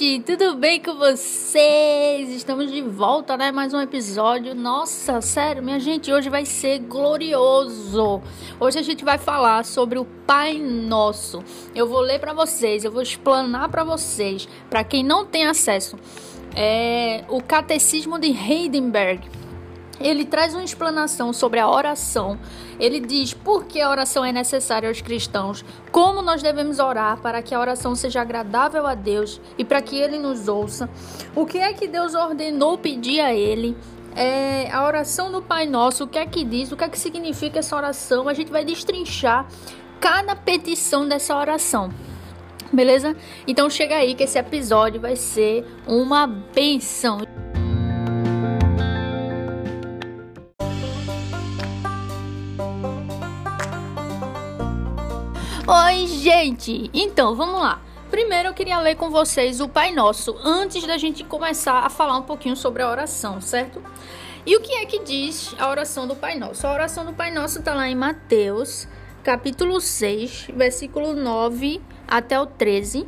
gente, tudo bem com vocês? Estamos de volta, né? Mais um episódio. Nossa, sério, minha gente, hoje vai ser glorioso. Hoje a gente vai falar sobre o Pai Nosso. Eu vou ler para vocês, eu vou explanar para vocês, para quem não tem acesso, é o Catecismo de Heidenberg ele traz uma explanação sobre a oração. Ele diz por que a oração é necessária aos cristãos, como nós devemos orar para que a oração seja agradável a Deus e para que ele nos ouça, o que é que Deus ordenou pedir a ele. É, a oração do Pai Nosso, o que é que diz, o que é que significa essa oração, a gente vai destrinchar cada petição dessa oração. Beleza? Então chega aí que esse episódio vai ser uma benção. Oi, gente! Então, vamos lá. Primeiro eu queria ler com vocês o Pai Nosso, antes da gente começar a falar um pouquinho sobre a oração, certo? E o que é que diz a oração do Pai Nosso? A oração do Pai Nosso está lá em Mateus, capítulo 6, versículo 9 até o 13.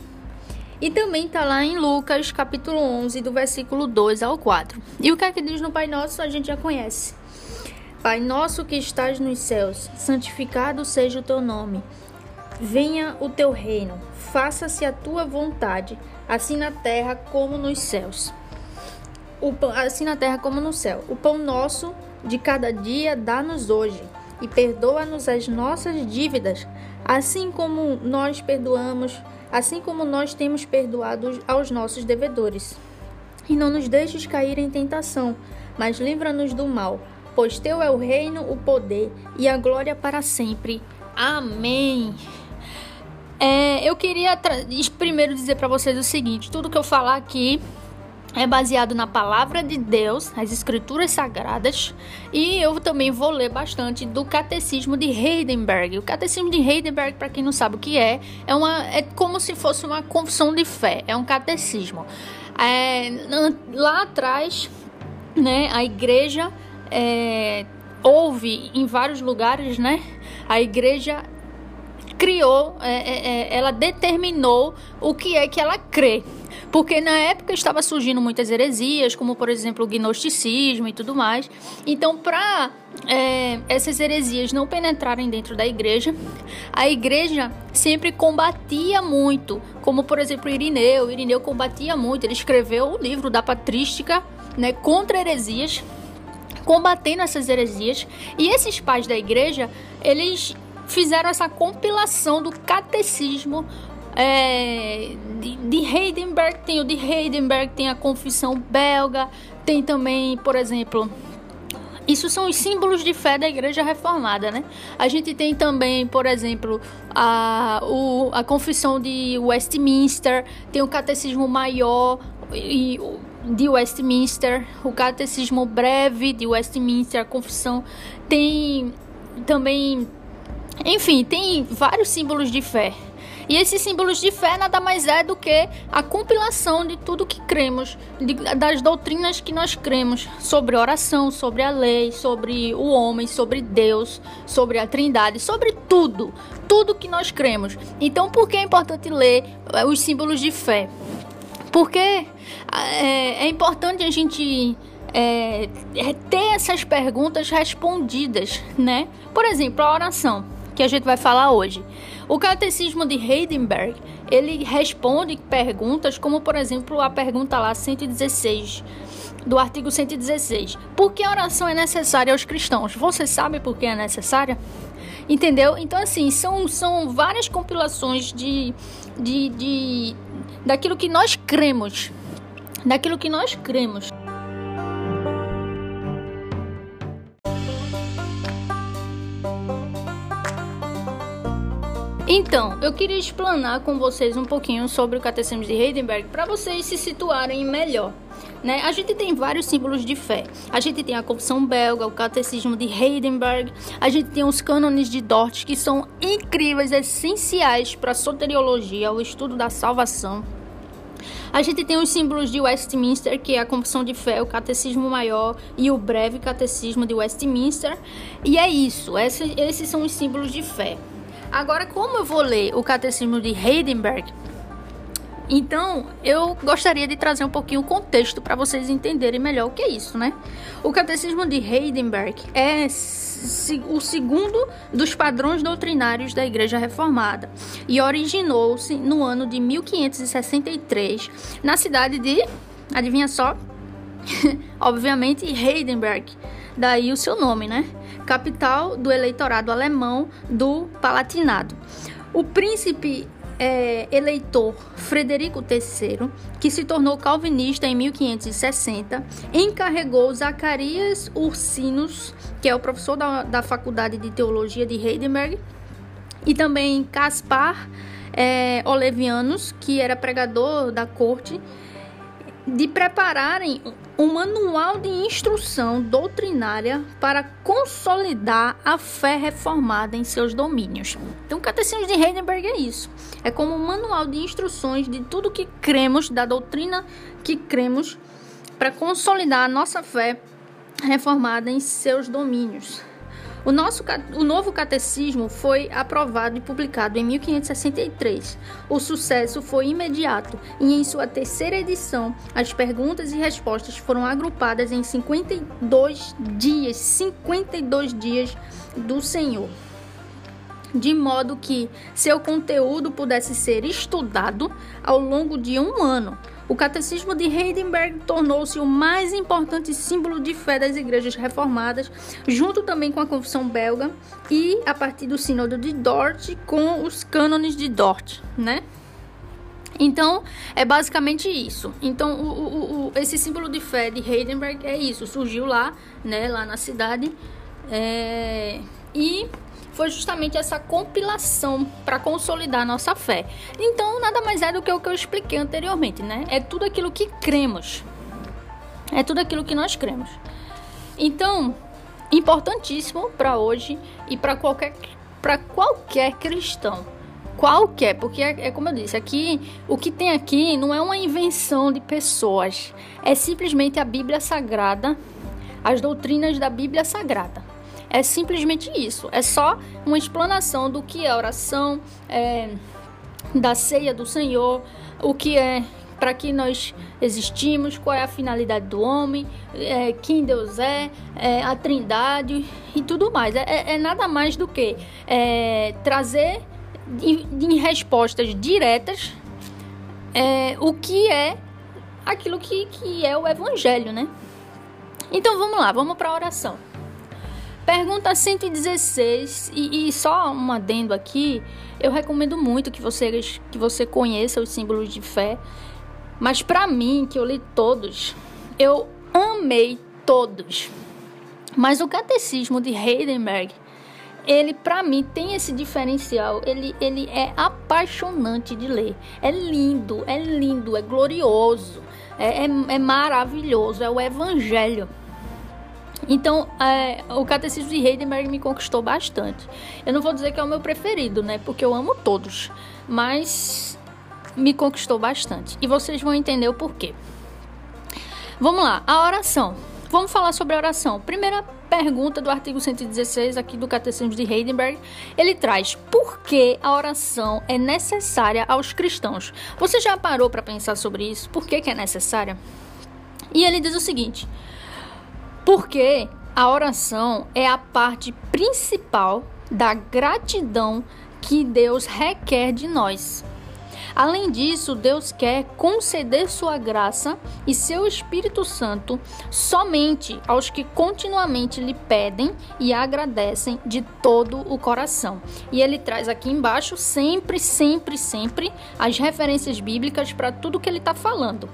E também está lá em Lucas, capítulo 11, do versículo 2 ao 4. E o que é que diz no Pai Nosso a gente já conhece. Pai nosso que estás nos céus, santificado seja o teu nome. Venha o teu reino, faça-se a tua vontade, assim na terra como nos céus. Pão, assim na terra como no céu. O pão nosso de cada dia dá-nos hoje, e perdoa-nos as nossas dívidas, assim como nós perdoamos, assim como nós temos perdoado aos nossos devedores. E não nos deixes cair em tentação, mas livra-nos do mal, pois teu é o reino, o poder e a glória para sempre. Amém. É, eu queria primeiro dizer para vocês o seguinte: tudo que eu falar aqui é baseado na palavra de Deus, as escrituras sagradas, e eu também vou ler bastante do Catecismo de Heidenberg. O Catecismo de Heidenberg, para quem não sabe o que é, é, uma, é como se fosse uma confissão de fé, é um catecismo. É, lá atrás, né, a igreja é, houve em vários lugares, né? A igreja criou, é, é, é, ela determinou o que é que ela crê. Porque na época estava surgindo muitas heresias, como por exemplo o gnosticismo e tudo mais. Então, para é, essas heresias não penetrarem dentro da igreja, a igreja sempre combatia muito, como por exemplo Irineu. Irineu combatia muito, ele escreveu o livro da Patrística né, contra heresias combatendo essas heresias. E esses pais da igreja, eles fizeram essa compilação do catecismo é, de, de Heidenberg. Tem o de Heidenberg, tem a confissão belga, tem também, por exemplo, isso são os símbolos de fé da Igreja Reformada, né? A gente tem também, por exemplo, a, o, a confissão de Westminster, tem o Catecismo Maior e de Westminster, o Catecismo Breve de Westminster, a confissão tem também enfim, tem vários símbolos de fé. E esses símbolos de fé nada mais é do que a compilação de tudo que cremos, de, das doutrinas que nós cremos sobre oração, sobre a lei, sobre o homem, sobre Deus, sobre a Trindade, sobre tudo, tudo que nós cremos. Então, por que é importante ler eh, os símbolos de fé? Porque é, é importante a gente é, ter essas perguntas respondidas, né? Por exemplo, a oração que a gente vai falar hoje. O Catecismo de Heidenberg, ele responde perguntas como, por exemplo, a pergunta lá 116 do artigo 116. Por que a oração é necessária aos cristãos? Você sabe por que é necessária? Entendeu? Então, assim, são, são várias compilações de, de, de daquilo que nós cremos. Daquilo que nós cremos. Então, eu queria explanar com vocês um pouquinho sobre o Catecismo de Heidenberg para vocês se situarem melhor. Né? A gente tem vários símbolos de fé. A gente tem a Confissão Belga, o Catecismo de Heidenberg, a gente tem os cânones de Dort, que são incríveis, essenciais para a soteriologia, o estudo da salvação. A gente tem os símbolos de Westminster, que é a Confissão de Fé, o Catecismo Maior e o Breve Catecismo de Westminster. E é isso, esses, esses são os símbolos de fé. Agora, como eu vou ler o Catecismo de Heidenberg, Então, eu gostaria de trazer um pouquinho o contexto para vocês entenderem melhor o que é isso, né? O Catecismo de Heidelberg é o segundo dos padrões doutrinários da Igreja Reformada e originou-se no ano de 1563 na cidade de, adivinha só, obviamente Heidelberg, daí o seu nome, né? Capital do eleitorado alemão do Palatinado. O príncipe é, eleitor Frederico III, que se tornou calvinista em 1560, encarregou Zacarias Ursinus, que é o professor da, da Faculdade de Teologia de Heidelberg, e também Caspar é, Olevianus, que era pregador da corte, de prepararem um manual de instrução doutrinária para consolidar a fé reformada em seus domínios. Então, o Catecismo de Heidelberg é isso. É como um manual de instruções de tudo que cremos, da doutrina que cremos, para consolidar a nossa fé reformada em seus domínios. O, nosso, o novo catecismo foi aprovado e publicado em 1563. O sucesso foi imediato e, em sua terceira edição, as perguntas e respostas foram agrupadas em 52 dias 52 dias do Senhor de modo que seu conteúdo pudesse ser estudado ao longo de um ano. O Catecismo de Heidelberg tornou-se o mais importante símbolo de fé das igrejas reformadas, junto também com a Confissão Belga e, a partir do Sínodo de Dort, com os cânones de Dort, né? Então, é basicamente isso. Então, o, o, o, esse símbolo de fé de Heidelberg é isso. Surgiu lá, né, lá na cidade. É, e foi justamente essa compilação para consolidar nossa fé. Então, nada mais é do que o que eu expliquei anteriormente, né? É tudo aquilo que cremos. É tudo aquilo que nós cremos. Então, importantíssimo para hoje e para qualquer para qualquer cristão. Qualquer, porque é, é, como eu disse, aqui o que tem aqui não é uma invenção de pessoas, é simplesmente a Bíblia Sagrada, as doutrinas da Bíblia Sagrada. É simplesmente isso. É só uma explanação do que é oração, é, da ceia do Senhor, o que é para que nós existimos, qual é a finalidade do homem, é, quem Deus é, é, a trindade e tudo mais. É, é, é nada mais do que é, trazer em, em, respostas diretas é, o que é aquilo que, que é o evangelho, né? Então vamos lá, vamos para a oração. Pergunta 116, e, e só um adendo aqui, eu recomendo muito que você, que você conheça os símbolos de fé, mas para mim, que eu li todos, eu amei todos. Mas o catecismo de Heidelberg, ele para mim tem esse diferencial, ele, ele é apaixonante de ler. É lindo, é lindo, é glorioso, é, é, é maravilhoso, é o evangelho. Então, é, o Catecismo de Heidelberg me conquistou bastante. Eu não vou dizer que é o meu preferido, né? Porque eu amo todos. Mas me conquistou bastante. E vocês vão entender o porquê. Vamos lá, a oração. Vamos falar sobre a oração. Primeira pergunta do artigo 116 aqui do Catecismo de Heidelberg, ele traz por que a oração é necessária aos cristãos. Você já parou para pensar sobre isso? Por que, que é necessária? E ele diz o seguinte: porque a oração é a parte principal da gratidão que Deus requer de nós. Além disso, Deus quer conceder sua graça e seu Espírito Santo somente aos que continuamente lhe pedem e agradecem de todo o coração. E ele traz aqui embaixo sempre, sempre, sempre as referências bíblicas para tudo que ele está falando.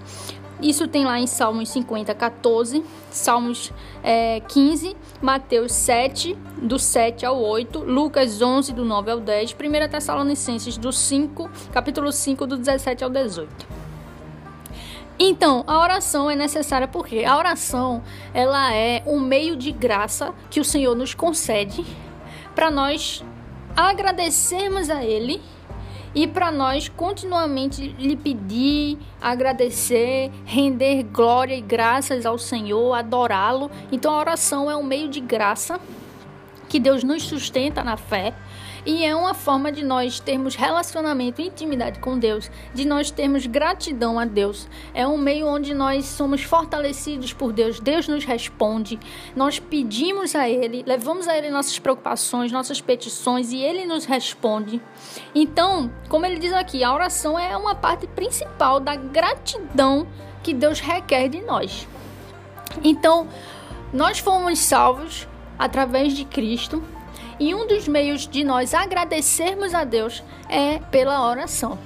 Isso tem lá em Salmos 50, 14, Salmos é, 15, Mateus 7, do 7 ao 8, Lucas 11, do 9 ao 10, 1 Tessalonicenses, do 5, capítulo 5, do 17 ao 18. Então, a oração é necessária porque a oração ela é um meio de graça que o Senhor nos concede para nós agradecermos a Ele e para nós continuamente lhe pedir, agradecer, render glória e graças ao Senhor, adorá-lo. Então a oração é um meio de graça que Deus nos sustenta na fé E é uma forma de nós termos relacionamento, intimidade com Deus, de nós termos gratidão a Deus. É um meio onde nós somos fortalecidos por Deus. Deus nos responde, nós pedimos a Ele, levamos a Ele nossas preocupações, nossas petições e Ele nos responde. Então, como ele diz aqui, a oração é uma parte principal da gratidão que Deus requer de nós. Então, nós fomos salvos através de Cristo e um dos meios de nós agradecermos a Deus é pela oração.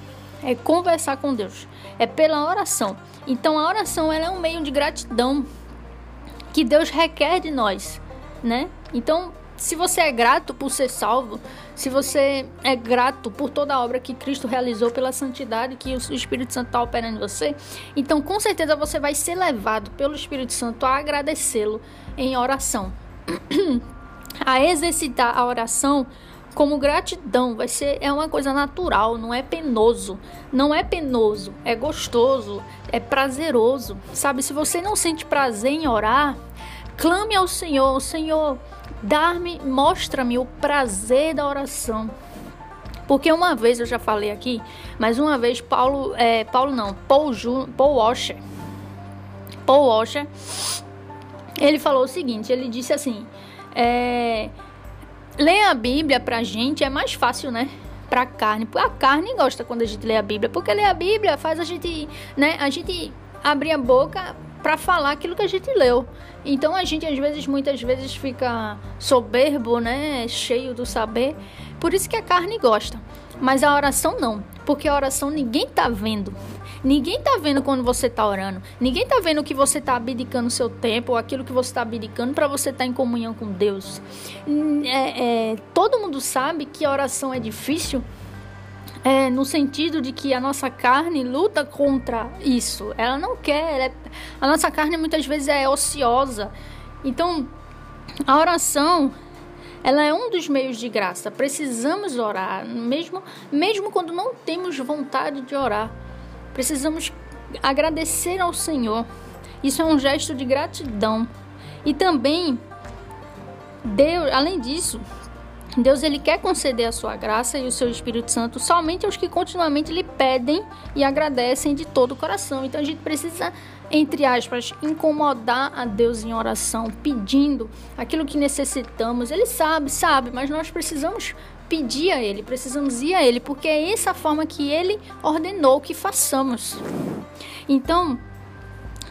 É conversar com Deus. É pela oração. Então a oração é um meio de gratidão que Deus requer de nós, né? Então, se você é grato por ser salvo, se você é grato por toda a obra que Cristo realizou, pela santidade que o Espírito Santo está operando em você, então com certeza você vai ser levado pelo Espírito Santo a agradecê-lo em oração. a exercitar a oração como gratidão, vai ser é uma coisa natural, não é penoso. Não é penoso, é gostoso, é prazeroso. Sabe, se você não sente prazer em orar, clame ao Senhor, Senhor, dar-me, mostra-me o prazer da oração. Porque uma vez eu já falei aqui, mas uma vez Paulo, é, Paulo não, Paul, Ju, Paul Washer, Paul Washer, ele falou o seguinte, ele disse assim, é, ler a Bíblia pra gente é mais fácil, né? Pra carne. A carne gosta quando a gente lê a Bíblia, porque ler a Bíblia faz a gente, né? A gente abrir a boca para falar aquilo que a gente leu. Então a gente às vezes, muitas vezes fica soberbo, né? Cheio do saber. Por isso que a carne gosta. Mas a oração não, porque a oração ninguém tá vendo. Ninguém tá vendo quando você tá orando. Ninguém tá vendo que você tá abdicando seu tempo ou aquilo que você tá abdicando para você estar tá em comunhão com Deus. É, é, todo mundo sabe que a oração é difícil. É, no sentido de que a nossa carne luta contra isso. Ela não quer. Ela é, a nossa carne muitas vezes é ociosa. Então, a oração ela é um dos meios de graça. Precisamos orar, mesmo, mesmo quando não temos vontade de orar. Precisamos agradecer ao Senhor. Isso é um gesto de gratidão. E também Deus, além disso, Deus ele quer conceder a sua graça e o seu Espírito Santo somente aos que continuamente lhe pedem e agradecem de todo o coração. Então a gente precisa, entre aspas, incomodar a Deus em oração, pedindo aquilo que necessitamos. Ele sabe, sabe, mas nós precisamos pedir a Ele, precisamos ir a Ele, porque é essa forma que Ele ordenou que façamos. Então,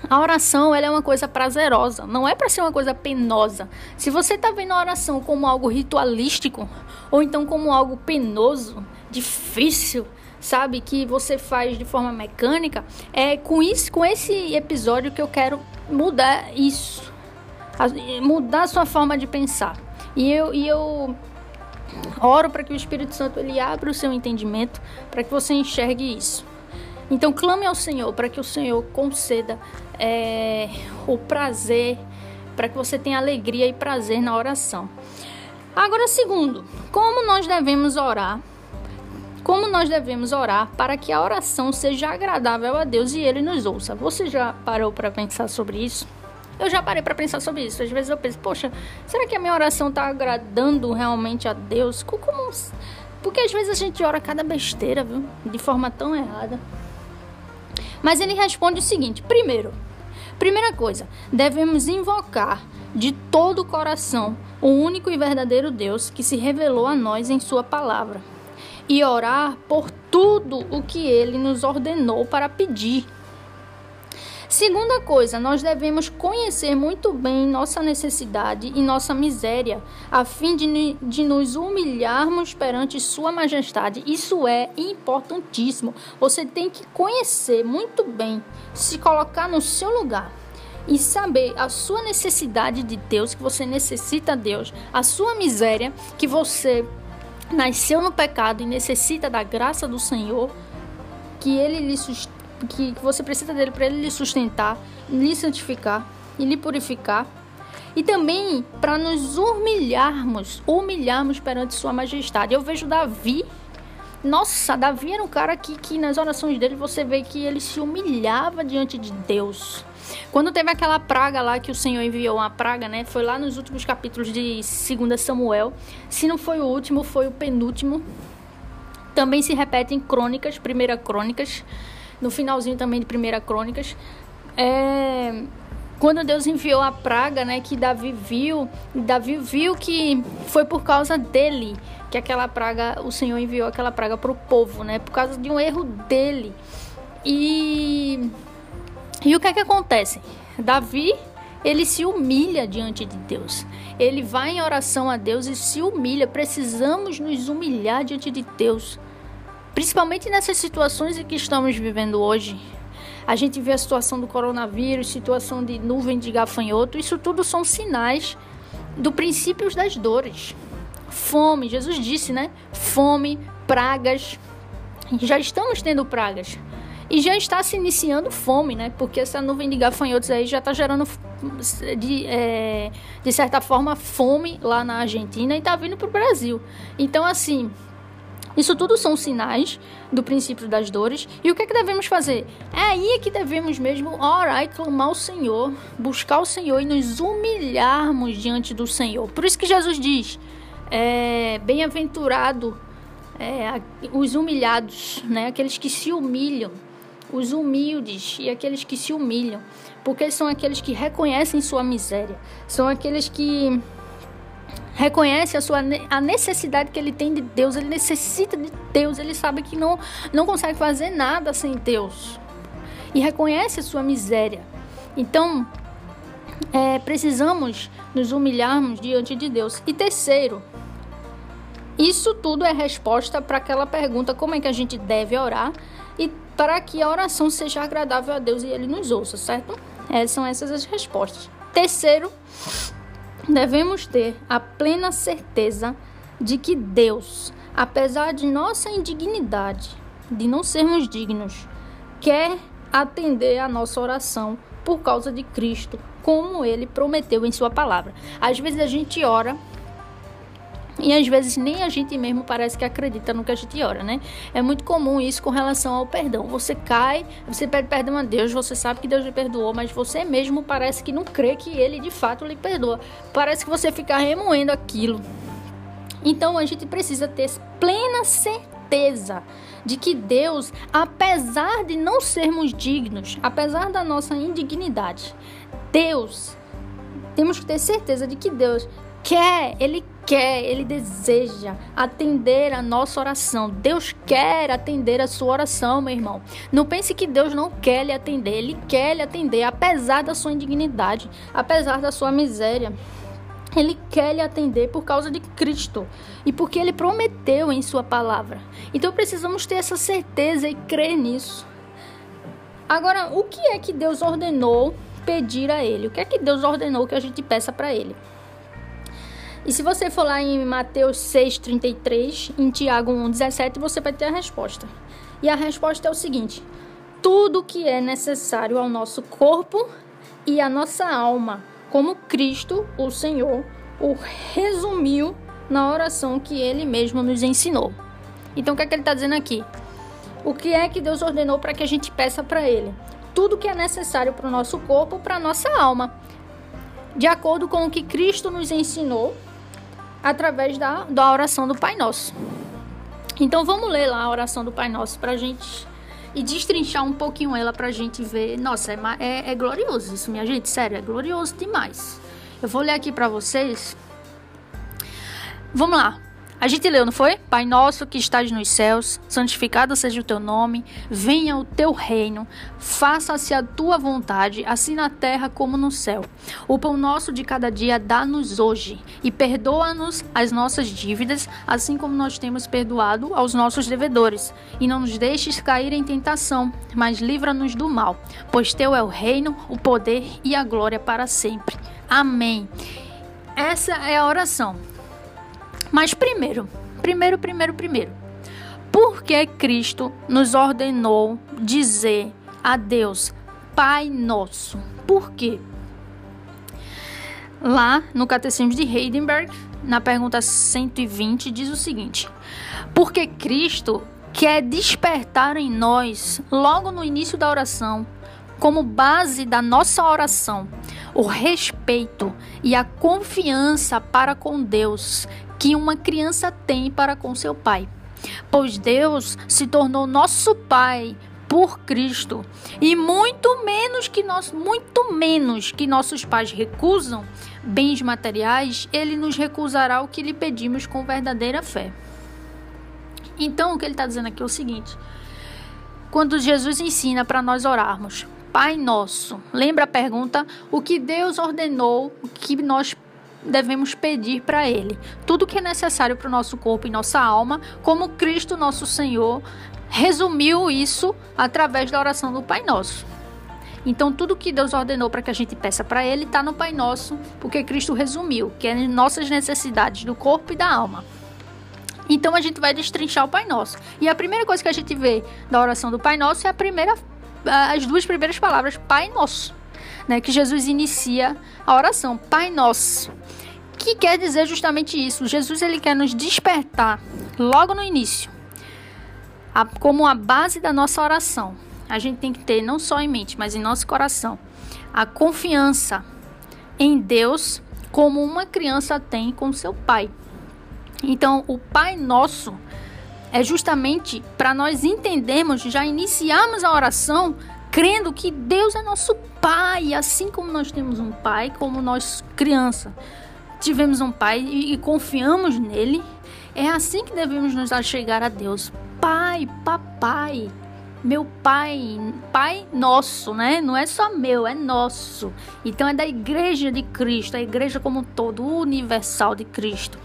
a oração ela é uma coisa prazerosa, não é para ser uma coisa penosa. Se você está vendo a oração como algo ritualístico, ou então como algo penoso, difícil, sabe, que você faz de forma mecânica, é com isso, com esse episódio que eu quero mudar isso, mudar a sua forma de pensar. E eu, e eu Oro para que o Espírito Santo ele abra o seu entendimento, para que você enxergue isso. Então clame ao Senhor para que o Senhor conceda é, o prazer, para que você tenha alegria e prazer na oração. Agora, segundo, como nós devemos orar? Como nós devemos orar para que a oração seja agradável a Deus e Ele nos ouça? Você já parou para pensar sobre isso? Eu já parei para pensar sobre isso. Às vezes eu penso, poxa, será que a minha oração está agradando realmente a Deus? Como... Porque às vezes a gente ora cada besteira, viu? De forma tão errada. Mas ele responde o seguinte: primeiro, primeira coisa, devemos invocar de todo o coração o único e verdadeiro Deus que se revelou a nós em Sua palavra e orar por tudo o que ele nos ordenou para pedir. Segunda coisa, nós devemos conhecer muito bem nossa necessidade e nossa miséria, a fim de, de nos humilharmos perante Sua Majestade. Isso é importantíssimo. Você tem que conhecer muito bem, se colocar no seu lugar e saber a sua necessidade de Deus, que você necessita de Deus, a sua miséria, que você nasceu no pecado e necessita da graça do Senhor, que Ele lhe sustenta que, você precisa dele para ele lhe sustentar, lhe santificar e lhe purificar. E também para nos humilharmos, humilharmos perante Sua Majestade. Eu vejo Davi, Nossa, Davi era um cara que, que nas orações dele você vê que ele se humilhava diante de Deus. Quando teve aquela praga lá que o Senhor enviou, uma praga, né? Foi lá nos últimos capítulos de 2 Samuel. Se não foi o último, foi o penúltimo. Também se repete em Crônicas, Primeira Crônicas. No finalzinho também de Primeira Crônicas. É, quando Deus enviou a praga, né, que Davi viu, Davi viu que foi por causa dele que aquela praga, o Senhor enviou aquela praga para o povo, né, por causa de um erro dele. E e o que é que acontece? Davi, ele se humilha diante de Deus. Ele vai em oração a Deus e se humilha. Precisamos nos humilhar diante de Deus. Principalmente nessas situações em que estamos vivendo hoje. A gente vê a situação do coronavírus, situação de nuvem de gafanhoto, isso tudo são sinais do princípio das dores. Fome, Jesus disse, né? Fome, pragas. Já estamos tendo pragas. E já está se iniciando fome, né? Porque essa nuvem de gafanhotos aí já está gerando, de, é, de certa forma, fome lá na Argentina e está vindo para o Brasil. Então, assim, isso tudo são sinais do princípio das dores. E o que é que devemos fazer? É aí que devemos mesmo orar e clamar ao Senhor, buscar o Senhor e nos humilharmos diante do Senhor. Por isso que Jesus diz: é, bem-aventurado é, os humilhados, né? aqueles que se humilham, os humildes e aqueles que se humilham, porque são aqueles que reconhecem sua miséria, são aqueles que reconhece a sua a necessidade que ele tem de Deus, ele necessita de Deus, ele sabe que não não consegue fazer nada sem Deus. E reconhece a sua miséria. Então, é, precisamos nos humilharmos diante de Deus. E terceiro, isso tudo é resposta para aquela pergunta: como é que a gente deve orar e para que a oração seja agradável a Deus e Ele nos ouça, certo? É, são essas as respostas. Terceiro, devemos ter a plena certeza de que Deus, apesar de nossa indignidade, de não sermos dignos, quer atender a nossa oração por causa de Cristo, como ele prometeu em sua palavra. Às vezes a gente ora e às vezes nem a gente mesmo parece que acredita no que a gente ora, né? É muito comum isso com relação ao perdão. Você cai, você pede perdão a Deus, você sabe que Deus lhe perdoou, mas você mesmo parece que não crê que ele de fato lhe perdoa. Parece que você fica remoendo aquilo. Então a gente precisa ter plena certeza de que Deus, apesar de não sermos dignos, apesar da nossa indignidade, Deus, temos que ter certeza de que Deus quer, ele quer, ele deseja atender a nossa oração. Deus quer atender a sua oração, meu irmão. Não pense que Deus não quer lhe atender, ele quer lhe atender, apesar da sua indignidade, apesar da sua miséria. Ele quer lhe atender por causa de Cristo e porque ele prometeu em sua palavra. Então precisamos ter essa certeza e crer nisso. Agora, o que é que Deus ordenou pedir a ele? O que é que Deus ordenou que a gente peça para ele? E se você for lá em Mateus 6,33, em Tiago 1,17, você vai ter a resposta. E a resposta é o seguinte: tudo que é necessário ao nosso corpo e à nossa alma, como Cristo, o Senhor, o resumiu na oração que ele mesmo nos ensinou. Então, o que é que ele está dizendo aqui? O que é que Deus ordenou para que a gente peça para ele? Tudo que é necessário para o nosso corpo, para a nossa alma. De acordo com o que Cristo nos ensinou através da, da oração do Pai Nosso. Então vamos ler lá a oração do Pai Nosso para gente e destrinchar um pouquinho ela para gente ver. Nossa, é, é, é glorioso isso, minha gente, sério, é glorioso demais. Eu vou ler aqui para vocês. Vamos lá. A gente leu, não foi? Pai nosso que estás nos céus, santificado seja o teu nome, venha o teu reino, faça-se a tua vontade, assim na terra como no céu. O pão nosso de cada dia dá-nos hoje e perdoa-nos as nossas dívidas, assim como nós temos perdoado aos nossos devedores. E não nos deixes cair em tentação, mas livra-nos do mal, pois teu é o reino, o poder e a glória para sempre. Amém. Essa é a oração. Mas primeiro, primeiro, primeiro, primeiro, por que Cristo nos ordenou dizer a Deus Pai Nosso? Por quê? Lá no Catecismo de Heidenberg, na pergunta 120, diz o seguinte: Porque Cristo quer despertar em nós, logo no início da oração, como base da nossa oração, o respeito e a confiança para com Deus que uma criança tem para com seu pai. Pois Deus se tornou nosso pai por Cristo. E muito menos que nós, muito menos que nossos pais recusam bens materiais, ele nos recusará o que lhe pedimos com verdadeira fé. Então, o que ele está dizendo aqui é o seguinte: quando Jesus ensina para nós orarmos, Pai Nosso, lembra a pergunta? O que Deus ordenou que nós devemos pedir para Ele? Tudo que é necessário para o nosso corpo e nossa alma, como Cristo, nosso Senhor, resumiu isso através da oração do Pai Nosso. Então, tudo que Deus ordenou para que a gente peça para Ele está no Pai Nosso, porque Cristo resumiu, que é nossas necessidades do corpo e da alma. Então a gente vai destrinchar o Pai Nosso. E a primeira coisa que a gente vê da oração do Pai Nosso é a primeira, as duas primeiras palavras, Pai Nosso, né? Que Jesus inicia a oração, Pai Nosso. Que quer dizer justamente isso. Jesus ele quer nos despertar logo no início, a, como a base da nossa oração. A gente tem que ter não só em mente, mas em nosso coração, a confiança em Deus como uma criança tem com seu pai. Então, o Pai Nosso é justamente para nós entendermos, já iniciarmos a oração crendo que Deus é nosso Pai, assim como nós temos um Pai, como nós criança tivemos um Pai e, e confiamos nele, é assim que devemos nos achegar a Deus. Pai, papai, meu pai, pai nosso, né? Não é só meu, é nosso. Então é da igreja de Cristo, a igreja como um todo, universal de Cristo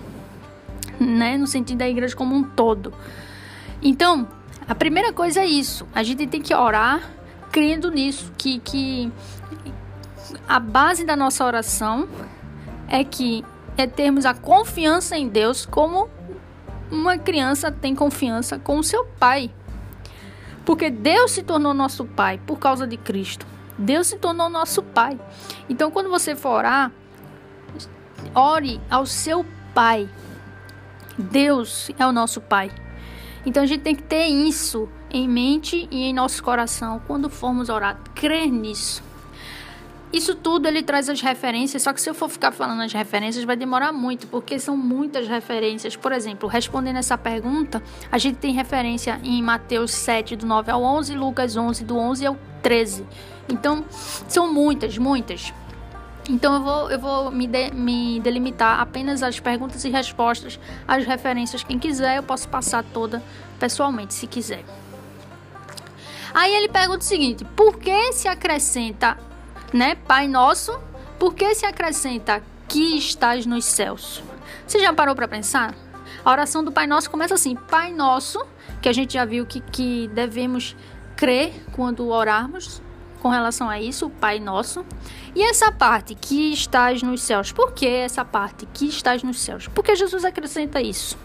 né, no sentido da igreja como um todo. Então, a primeira coisa é isso. A gente tem que orar crendo nisso, que, que a base da nossa oração é que é termos a confiança em Deus como uma criança tem confiança com o seu pai. Porque Deus se tornou nosso pai por causa de Cristo. Deus se tornou nosso pai. Então, quando você for orar, ore ao seu pai. Deus é o nosso Pai. Então a gente tem que ter isso em mente e em nosso coração quando formos orar, crer nisso. Isso tudo ele traz as referências, só que se eu for ficar falando as referências vai demorar muito, porque são muitas referências. Por exemplo, respondendo essa pergunta, a gente tem referência em Mateus 7, do 9 ao 11, Lucas 11, do 11 ao 13. Então, são muitas, muitas. Então eu vou, eu vou me, de, me delimitar apenas às perguntas e respostas, às referências. Quem quiser, eu posso passar toda pessoalmente, se quiser. Aí ele pergunta o seguinte: por que se acrescenta, né, Pai Nosso? Por que se acrescenta que estás nos céus? Você já parou para pensar? A oração do Pai Nosso começa assim: Pai Nosso, que a gente já viu que, que devemos crer quando orarmos com relação a isso, o Pai Nosso. E essa parte que estás nos céus, por que essa parte que estás nos céus? Porque Jesus acrescenta isso.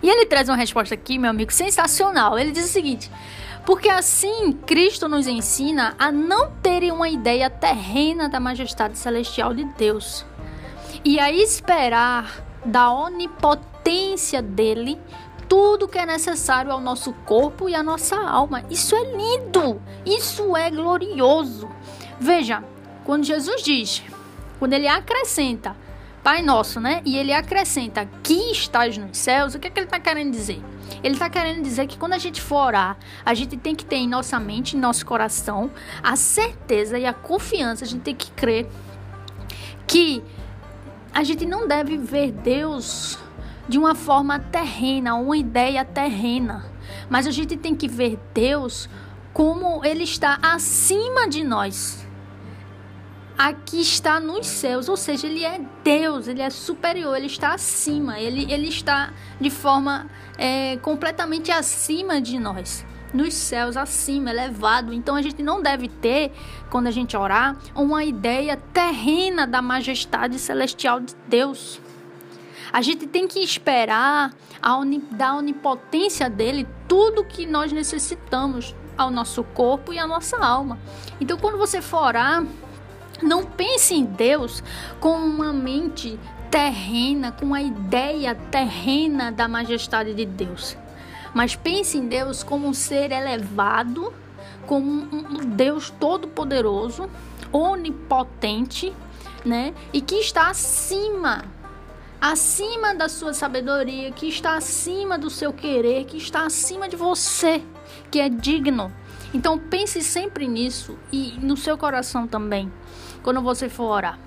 E ele traz uma resposta aqui, meu amigo, sensacional. Ele diz o seguinte: porque assim Cristo nos ensina a não terem uma ideia terrena da majestade celestial de Deus e a esperar da onipotência dele tudo que é necessário ao nosso corpo e à nossa alma. Isso é lindo, isso é glorioso. Veja, quando Jesus diz, quando ele acrescenta, Pai Nosso, né? E ele acrescenta que estás nos céus, o que, é que ele está querendo dizer? Ele está querendo dizer que quando a gente for orar, a gente tem que ter em nossa mente, em nosso coração, a certeza e a confiança, a gente tem que crer que a gente não deve ver Deus de uma forma terrena, uma ideia terrena, mas a gente tem que ver Deus como ele está acima de nós aqui está nos céus, ou seja, ele é Deus, ele é superior, ele está acima, ele, ele está de forma é, completamente acima de nós, nos céus, acima, elevado. Então a gente não deve ter, quando a gente orar, uma ideia terrena da majestade celestial de Deus. A gente tem que esperar a da onipotência dele tudo que nós necessitamos ao nosso corpo e à nossa alma. Então, quando você for orar, não pense em Deus com uma mente terrena, com a ideia terrena da majestade de Deus. mas pense em Deus como um ser elevado, como um Deus todo-poderoso, onipotente, né? E que está acima acima da sua sabedoria, que está acima do seu querer, que está acima de você, que é digno. Então pense sempre nisso e no seu coração também, quando você for orar.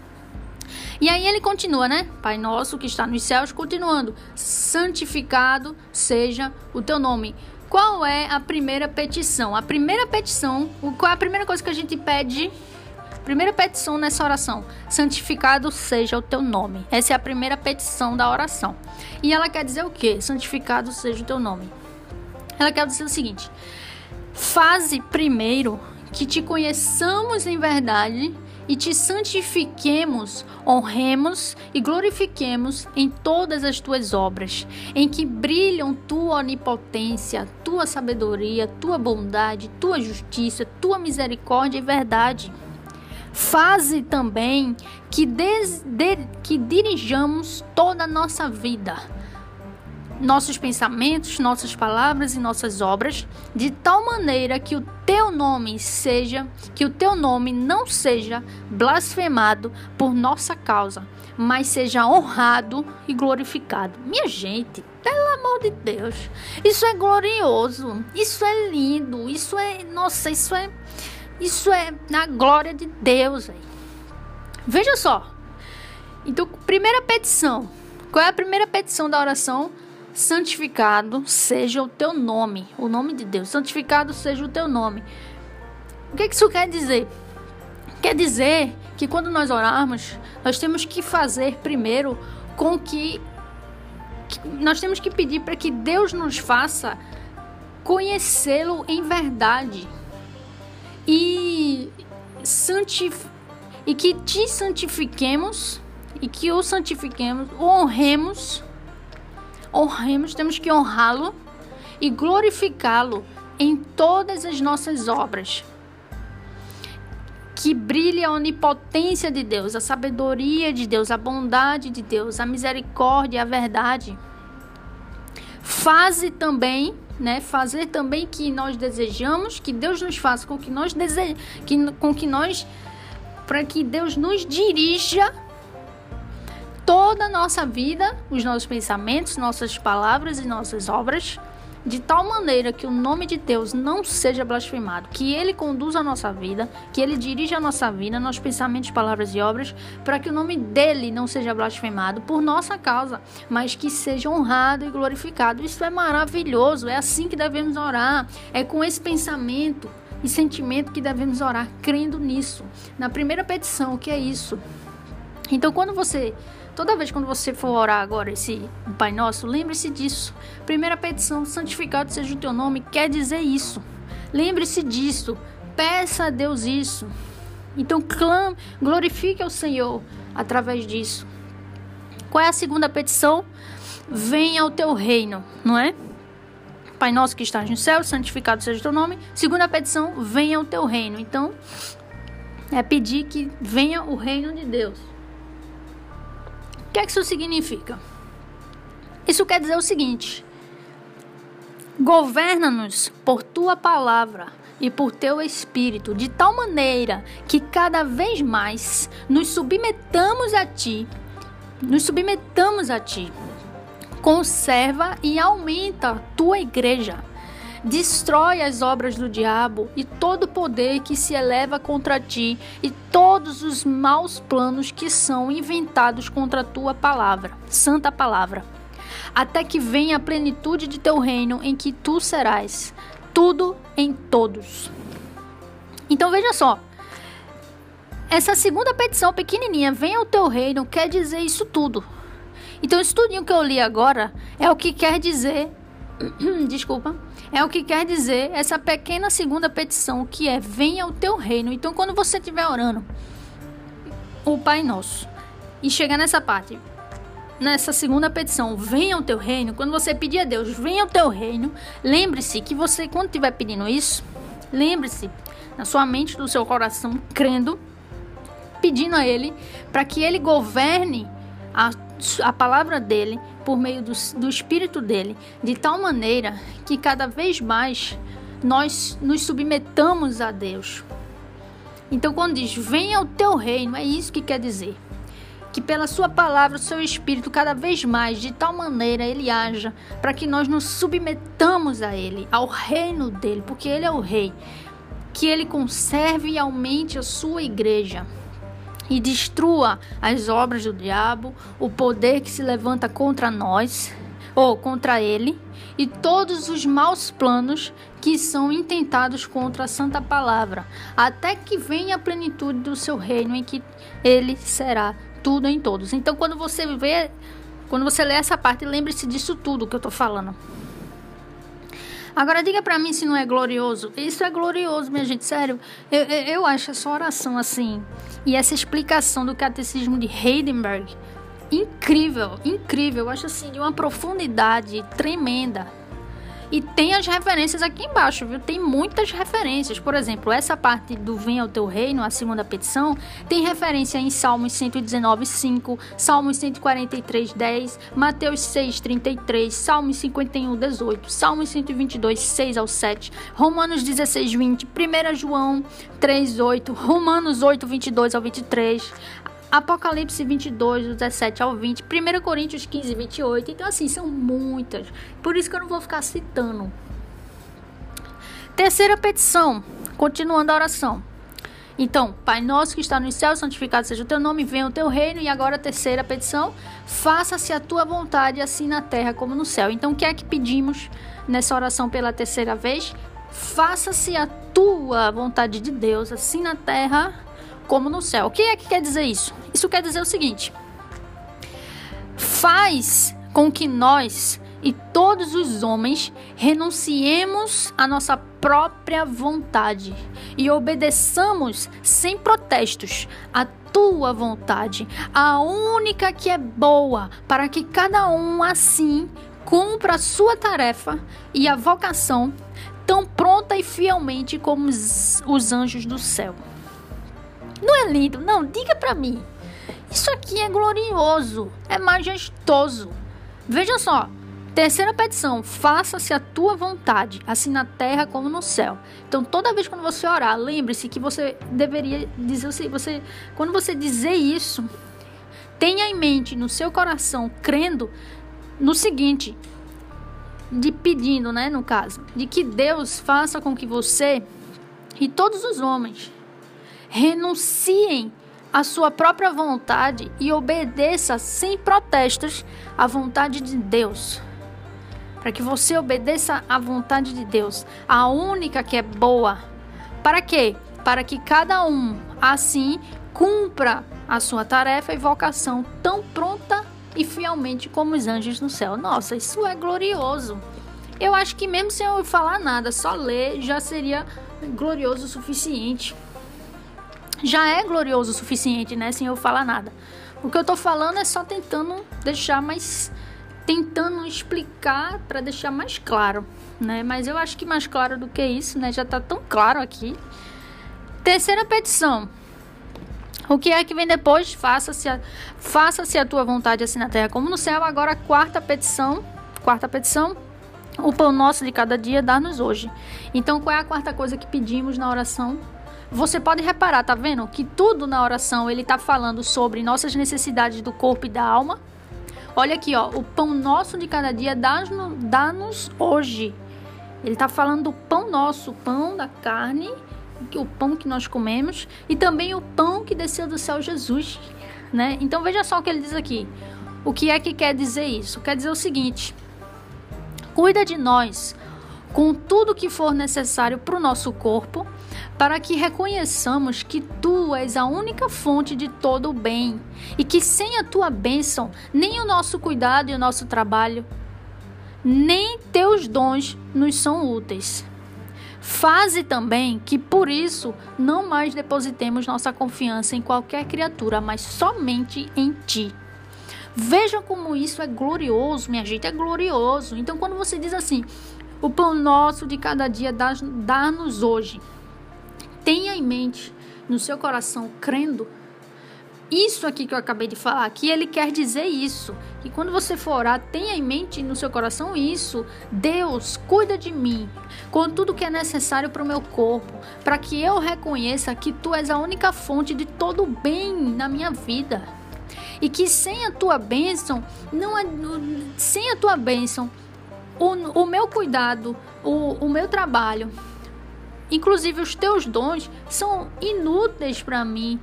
E aí ele continua, né? Pai nosso que está nos céus, continuando: santificado seja o teu nome. Qual é a primeira petição? A primeira petição, qual é a primeira coisa que a gente pede Primeira petição nessa oração: santificado seja o teu nome. Essa é a primeira petição da oração. E ela quer dizer o quê? Santificado seja o teu nome. Ela quer dizer o seguinte: faze primeiro que te conheçamos em verdade e te santifiquemos, honremos e glorifiquemos em todas as tuas obras, em que brilham tua onipotência, tua sabedoria, tua bondade, tua justiça, tua misericórdia e verdade. Faze também que, des, de, que dirijamos toda a nossa vida, nossos pensamentos, nossas palavras e nossas obras, de tal maneira que o teu nome seja, que o teu nome não seja blasfemado por nossa causa, mas seja honrado e glorificado. Minha gente, pelo amor de Deus, isso é glorioso, isso é lindo, isso é, nossa, isso é isso é na glória de Deus. Véio. Veja só. Então, primeira petição. Qual é a primeira petição da oração? Santificado seja o teu nome, o nome de Deus. Santificado seja o teu nome. O que, isso quer dizer? Quer dizer que quando nós orarmos, nós temos que fazer primeiro com que, que nós temos que pedir para que Deus nos faça conhecê-lo em verdade e, santif e que te santifiquemos e que o santifiquemos, o honremos, honremos, temos que honrá-lo e glorificá-lo em todas as nossas obras. Que brilhe a onipotência de Deus, a sabedoria de Deus, a bondade de Deus, a misericórdia, a verdade. Faze também né, fazer também que nós desejamos, que Deus nos faça com que nós dese... que, com que nós para que Deus nos dirija toda a nossa vida, os nossos pensamentos, nossas palavras e nossas obras de tal maneira que o nome de Deus não seja blasfemado, que ele conduza a nossa vida, que ele dirija a nossa vida, nossos pensamentos, palavras e obras, para que o nome dele não seja blasfemado por nossa causa, mas que seja honrado e glorificado. Isso é maravilhoso, é assim que devemos orar, é com esse pensamento e sentimento que devemos orar, crendo nisso. Na primeira petição, que é isso. Então, quando você Toda vez quando você for orar agora esse Pai Nosso, lembre-se disso. Primeira petição, santificado seja o teu nome, quer dizer isso. Lembre-se disso. Peça a Deus isso. Então, clame, glorifique ao Senhor através disso. Qual é a segunda petição? Venha ao teu reino, não é? Pai nosso que estás no céu, santificado seja o teu nome. Segunda petição, venha ao teu reino. Então, é pedir que venha o reino de Deus. O que é que isso significa? Isso quer dizer o seguinte: governa-nos por tua palavra e por teu espírito, de tal maneira que cada vez mais nos submetamos a ti, nos submetamos a ti. Conserva e aumenta tua igreja Destrói as obras do diabo e todo poder que se eleva contra ti e todos os maus planos que são inventados contra a tua palavra, santa palavra, até que venha a plenitude de teu reino em que tu serás tudo em todos. Então veja só, essa segunda petição pequenininha, venha ao teu reino, quer dizer isso tudo. Então, esse tudinho que eu li agora é o que quer dizer, desculpa, é o que quer dizer essa pequena segunda petição, que é: venha o teu reino. Então, quando você estiver orando o Pai Nosso e chegar nessa parte, nessa segunda petição, venha o teu reino, quando você pedir a Deus, venha o teu reino, lembre-se que você, quando estiver pedindo isso, lembre-se na sua mente, do seu coração, crendo, pedindo a Ele para que Ele governe a, a palavra dele por meio do, do Espírito dele, de tal maneira que cada vez mais nós nos submetamos a Deus. Então, quando diz venha o teu reino, é isso que quer dizer. Que pela Sua palavra, o seu Espírito, cada vez mais, de tal maneira, Ele haja, para que nós nos submetamos a Ele, ao reino dele, porque Ele é o Rei. Que Ele conserve e aumente a Sua igreja e destrua as obras do diabo, o poder que se levanta contra nós ou contra ele, e todos os maus planos que são intentados contra a santa palavra, até que venha a plenitude do seu reino em que ele será tudo em todos. Então, quando você vê, quando você lê essa parte, lembre-se disso tudo que eu estou falando. Agora diga para mim se não é glorioso. Isso é glorioso, minha gente, sério. Eu, eu, eu acho essa oração assim e essa explicação do catecismo de Heidenberg incrível, incrível. Eu acho assim de uma profundidade tremenda. E tem as referências aqui embaixo, viu? Tem muitas referências. Por exemplo, essa parte do Venha ao Teu Reino, a segunda petição, tem referência em Salmos 119, 5, Salmos 143, 10, Mateus 6, 33, Salmos 51, 18, Salmos 122, 6 ao 7, Romanos 16, 20, 1 João 3, 8, Romanos 8, 22 ao 23, Apocalipse 22, do 17 ao 20, 1 Coríntios 15, 28. Então, assim, são muitas. Por isso que eu não vou ficar citando. Terceira petição, continuando a oração. Então, Pai nosso que está no céu, santificado seja o teu nome, venha o teu reino. E agora a terceira petição, faça-se a tua vontade, assim na terra como no céu. Então, o que é que pedimos nessa oração pela terceira vez? Faça-se a tua vontade de Deus, assim na terra como no céu. O que é que quer dizer isso? Isso quer dizer o seguinte: faz com que nós e todos os homens renunciemos à nossa própria vontade e obedeçamos sem protestos a tua vontade, a única que é boa, para que cada um assim cumpra a sua tarefa e a vocação tão pronta e fielmente como os anjos do céu. Não é lindo? Não, diga para mim. Isso aqui é glorioso, é majestoso. Veja só, terceira petição: faça-se a tua vontade, assim na terra como no céu. Então, toda vez quando você orar, lembre-se que você deveria dizer assim, você, quando você dizer isso, tenha em mente no seu coração, crendo no seguinte, de pedindo, né, no caso, de que Deus faça com que você e todos os homens renunciem à sua própria vontade e obedeça sem protestos à vontade de Deus. Para que você obedeça à vontade de Deus, a única que é boa. Para quê? Para que cada um assim cumpra a sua tarefa e vocação tão pronta e fielmente como os anjos no céu. Nossa, isso é glorioso. Eu acho que mesmo sem eu falar nada, só ler já seria glorioso o suficiente já é glorioso o suficiente, né? Sem eu falar nada. O que eu tô falando é só tentando deixar mais. tentando explicar para deixar mais claro, né? Mas eu acho que mais claro do que isso, né? Já tá tão claro aqui. Terceira petição. O que é que vem depois? Faça-se a, faça-se a tua vontade assim na terra como no céu. Agora, quarta petição. Quarta petição. O pão nosso de cada dia dá-nos hoje. Então, qual é a quarta coisa que pedimos na oração? Você pode reparar, tá vendo? Que tudo na oração ele tá falando sobre nossas necessidades do corpo e da alma. Olha aqui, ó, o pão nosso de cada dia dá-nos hoje. Ele tá falando do pão nosso, pão da carne, o pão que nós comemos e também o pão que desceu do céu Jesus, né? Então veja só o que ele diz aqui. O que é que quer dizer isso? Quer dizer o seguinte: cuida de nós com tudo que for necessário para o nosso corpo para que reconheçamos que tu és a única fonte de todo o bem e que sem a tua bênção, nem o nosso cuidado e o nosso trabalho, nem teus dons nos são úteis. Faze também que por isso não mais depositemos nossa confiança em qualquer criatura, mas somente em ti. Veja como isso é glorioso, minha gente, é glorioso. Então, quando você diz assim, o pão nosso de cada dia dá-nos hoje tenha em mente no seu coração, crendo, isso aqui que eu acabei de falar aqui, ele quer dizer isso. Que quando você for orar, tenha em mente no seu coração isso. Deus, cuida de mim com tudo que é necessário para o meu corpo, para que eu reconheça que tu és a única fonte de todo o bem na minha vida. E que sem a tua bênção, não é, sem a tua bênção, o, o meu cuidado, o, o meu trabalho, inclusive os teus dons, são inúteis para mim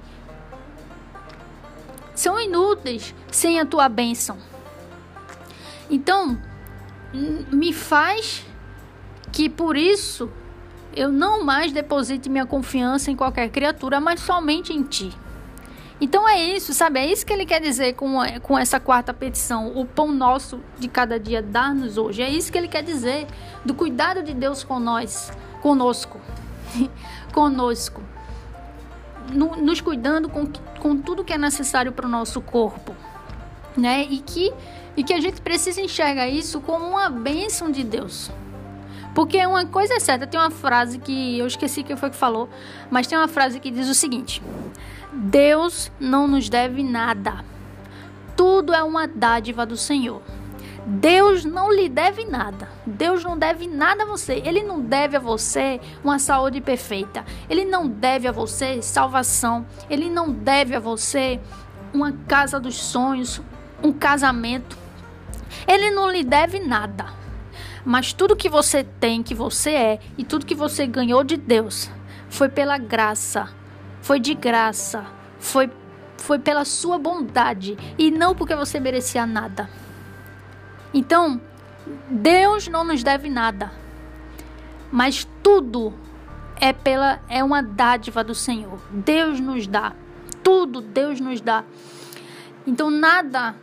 são inúteis sem a tua bênção. Então, me faz que por isso eu não mais deposite minha confiança em qualquer criatura, mas somente em ti. Então é isso, sabe? É isso que ele quer dizer com, com essa quarta petição. O pão nosso de cada dia dá-nos hoje. É isso que ele quer dizer do cuidado de Deus com nós, conosco. conosco no, nos cuidando com, com tudo que é necessário para o nosso corpo, né? E que, e que a gente precisa enxergar isso como uma bênção de Deus. Porque uma coisa é certa, tem uma frase que eu esqueci quem foi que falou, mas tem uma frase que diz o seguinte: Deus não nos deve nada. Tudo é uma dádiva do Senhor. Deus não lhe deve nada. Deus não deve nada a você. Ele não deve a você uma saúde perfeita. Ele não deve a você salvação. Ele não deve a você uma casa dos sonhos, um casamento. Ele não lhe deve nada. Mas tudo que você tem, que você é e tudo que você ganhou de Deus foi pela graça. Foi de graça. Foi foi pela sua bondade e não porque você merecia nada. Então, Deus não nos deve nada, mas tudo é pela é uma dádiva do Senhor. Deus nos dá, tudo Deus nos dá. Então nada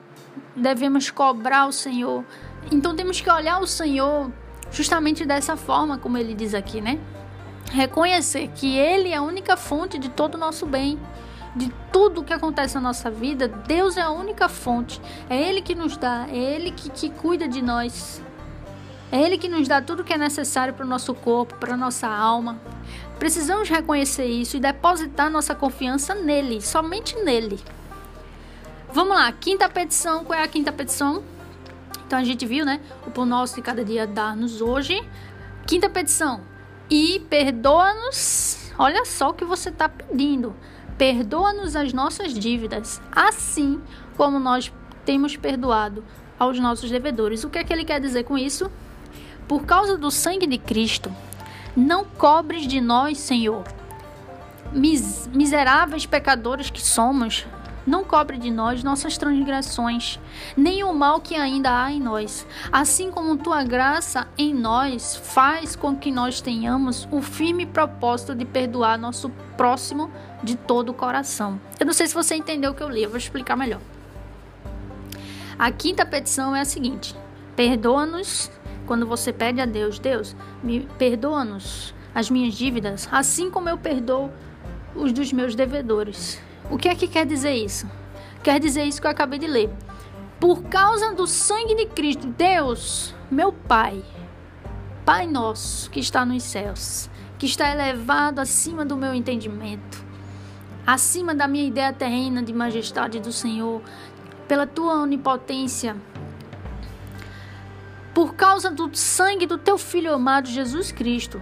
devemos cobrar o Senhor. Então temos que olhar o Senhor justamente dessa forma, como ele diz aqui, né? Reconhecer que ele é a única fonte de todo o nosso bem de tudo que acontece na nossa vida, Deus é a única fonte. É Ele que nos dá, é Ele que, que cuida de nós. É Ele que nos dá tudo que é necessário para o nosso corpo, para a nossa alma. Precisamos reconhecer isso e depositar nossa confiança nele, somente nele. Vamos lá, quinta petição. Qual é a quinta petição? Então a gente viu, né? O pão nosso de cada dia dá-nos hoje. Quinta petição. E perdoa-nos. Olha só o que você está pedindo Perdoa-nos as nossas dívidas, assim como nós temos perdoado aos nossos devedores. O que é que ele quer dizer com isso? Por causa do sangue de Cristo, não cobres de nós, Senhor, mis miseráveis pecadores que somos, não cobre de nós nossas transgressões, nem o mal que ainda há em nós. Assim como tua graça em nós faz com que nós tenhamos o firme propósito de perdoar nosso próximo de todo o coração. Eu não sei se você entendeu o que eu li, eu vou explicar melhor. A quinta petição é a seguinte: perdoa-nos quando você pede a Deus, Deus, me perdoa-nos as minhas dívidas, assim como eu perdoo os dos meus devedores. O que é que quer dizer isso? Quer dizer isso que eu acabei de ler. Por causa do sangue de Cristo, Deus, meu Pai, Pai nosso que está nos céus, que está elevado acima do meu entendimento, acima da minha ideia terrena de majestade do Senhor, pela tua onipotência, por causa do sangue do teu filho amado Jesus Cristo.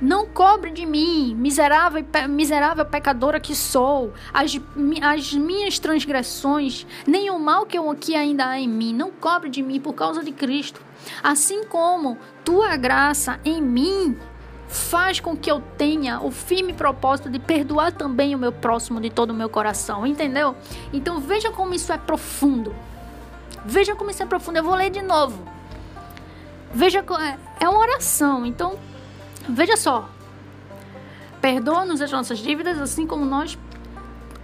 Não cobre de mim, miserável, miserável pecadora que sou, as, as minhas transgressões, nem o mal que, eu, que ainda há em mim. Não cobre de mim por causa de Cristo. Assim como tua graça em mim faz com que eu tenha o firme propósito de perdoar também o meu próximo de todo o meu coração, entendeu? Então veja como isso é profundo. Veja como isso é profundo. Eu vou ler de novo. Veja, é, é uma oração. Então, veja só. Perdoa-nos as nossas dívidas, assim como nós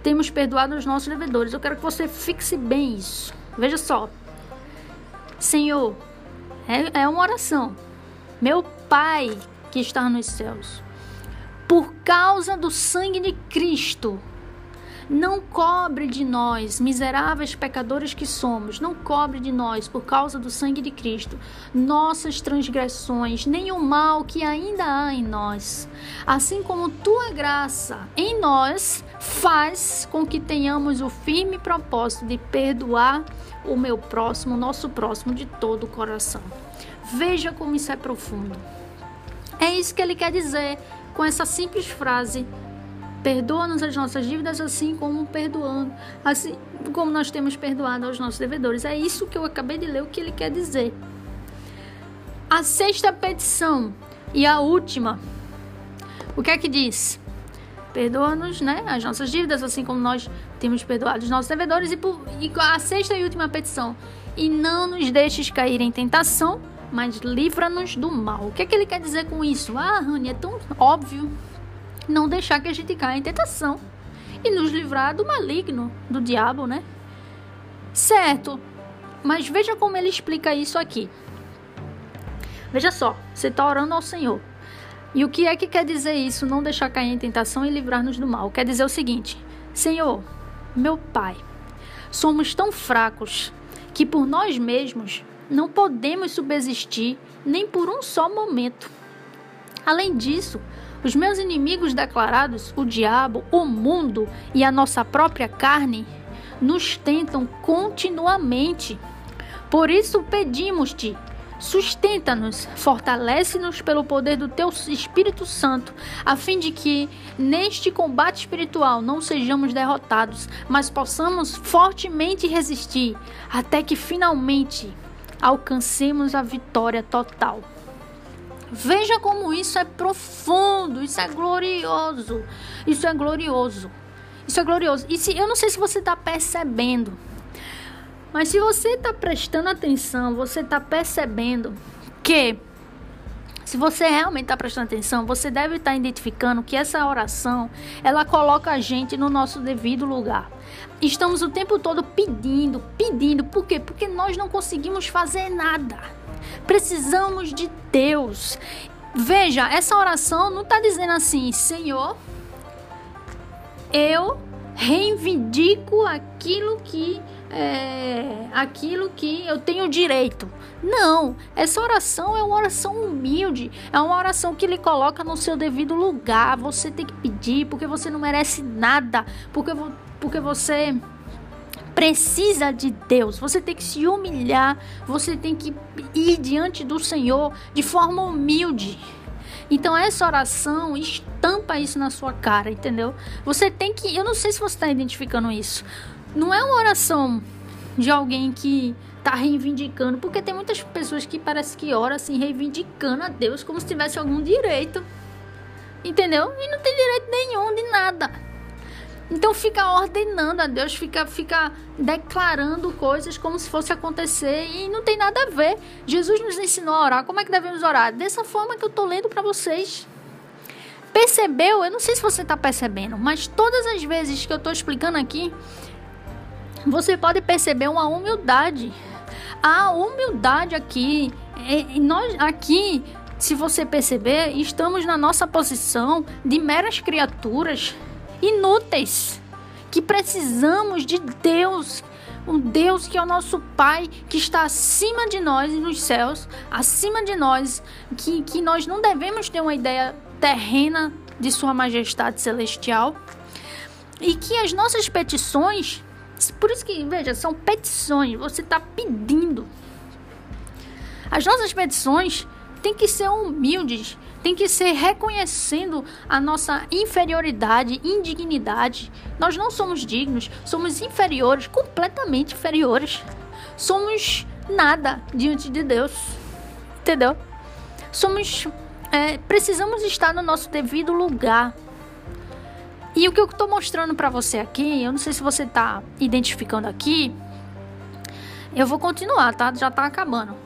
temos perdoado os nossos devedores. Eu quero que você fixe bem isso. Veja só. Senhor, é, é uma oração. Meu Pai que está nos céus. Por causa do sangue de Cristo, não cobre de nós, miseráveis pecadores que somos, não cobre de nós, por causa do sangue de Cristo, nossas transgressões, nem o mal que ainda há em nós. Assim como tua graça em nós faz com que tenhamos o firme propósito de perdoar o meu próximo, o nosso próximo, de todo o coração. Veja como isso é profundo. É isso que ele quer dizer com essa simples frase: Perdoa-nos as nossas dívidas, assim como perdoando, assim como nós temos perdoado aos nossos devedores. É isso que eu acabei de ler, o que ele quer dizer. A sexta petição e a última. O que é que diz? Perdoa-nos, né, as nossas dívidas, assim como nós temos perdoado os nossos devedores. E, por, e a sexta e última petição. E não nos deixes cair em tentação, mas livra-nos do mal. O que é que ele quer dizer com isso? Ah, Rani, é tão óbvio não deixar que a gente caia em tentação e nos livrar do maligno, do diabo, né? Certo, mas veja como ele explica isso aqui. Veja só, você está orando ao Senhor. E o que é que quer dizer isso? Não deixar cair em tentação e livrar-nos do mal. Quer dizer o seguinte: Senhor, meu Pai, somos tão fracos que por nós mesmos não podemos subsistir nem por um só momento. Além disso, os meus inimigos declarados, o diabo, o mundo e a nossa própria carne, nos tentam continuamente. Por isso pedimos-te, sustenta-nos, fortalece-nos pelo poder do teu Espírito Santo, a fim de que neste combate espiritual não sejamos derrotados, mas possamos fortemente resistir até que finalmente alcancemos a vitória total. Veja como isso é profundo, isso é glorioso, isso é glorioso, isso é glorioso. E se eu não sei se você está percebendo, mas se você está prestando atenção, você está percebendo que se você realmente está prestando atenção, você deve estar tá identificando que essa oração ela coloca a gente no nosso devido lugar. Estamos o tempo todo pedindo, pedindo. Por quê? Porque nós não conseguimos fazer nada. Precisamos de Deus. Veja, essa oração não está dizendo assim, Senhor, eu reivindico aquilo que é, aquilo que eu tenho direito. Não, essa oração é uma oração humilde, é uma oração que ele coloca no seu devido lugar. Você tem que pedir porque você não merece nada, porque, porque você precisa de Deus. Você tem que se humilhar, você tem que ir diante do Senhor de forma humilde. Então essa oração estampa isso na sua cara, entendeu? Você tem que, eu não sei se você está identificando isso. Não é uma oração de alguém que está reivindicando, porque tem muitas pessoas que parece que oram assim reivindicando a Deus como se tivesse algum direito. Entendeu? E não tem direito nenhum de nada. Então fica ordenando a Deus, fica, fica declarando coisas como se fosse acontecer e não tem nada a ver. Jesus nos ensinou a orar. Como é que devemos orar? Dessa forma que eu estou lendo para vocês. Percebeu? Eu não sei se você está percebendo, mas todas as vezes que eu estou explicando aqui, você pode perceber uma humildade. A humildade aqui, é, nós aqui, se você perceber, estamos na nossa posição de meras criaturas inúteis, que precisamos de Deus, um Deus que é o nosso Pai, que está acima de nós nos céus, acima de nós, que, que nós não devemos ter uma ideia terrena de Sua Majestade Celestial, e que as nossas petições, por isso que, veja, são petições, você está pedindo. As nossas petições têm que ser humildes, tem que ser reconhecendo a nossa inferioridade, indignidade. Nós não somos dignos, somos inferiores, completamente inferiores. Somos nada diante de Deus. Entendeu? Somos. É, precisamos estar no nosso devido lugar. E o que eu estou mostrando para você aqui, eu não sei se você está identificando aqui. Eu vou continuar, tá? Já está acabando.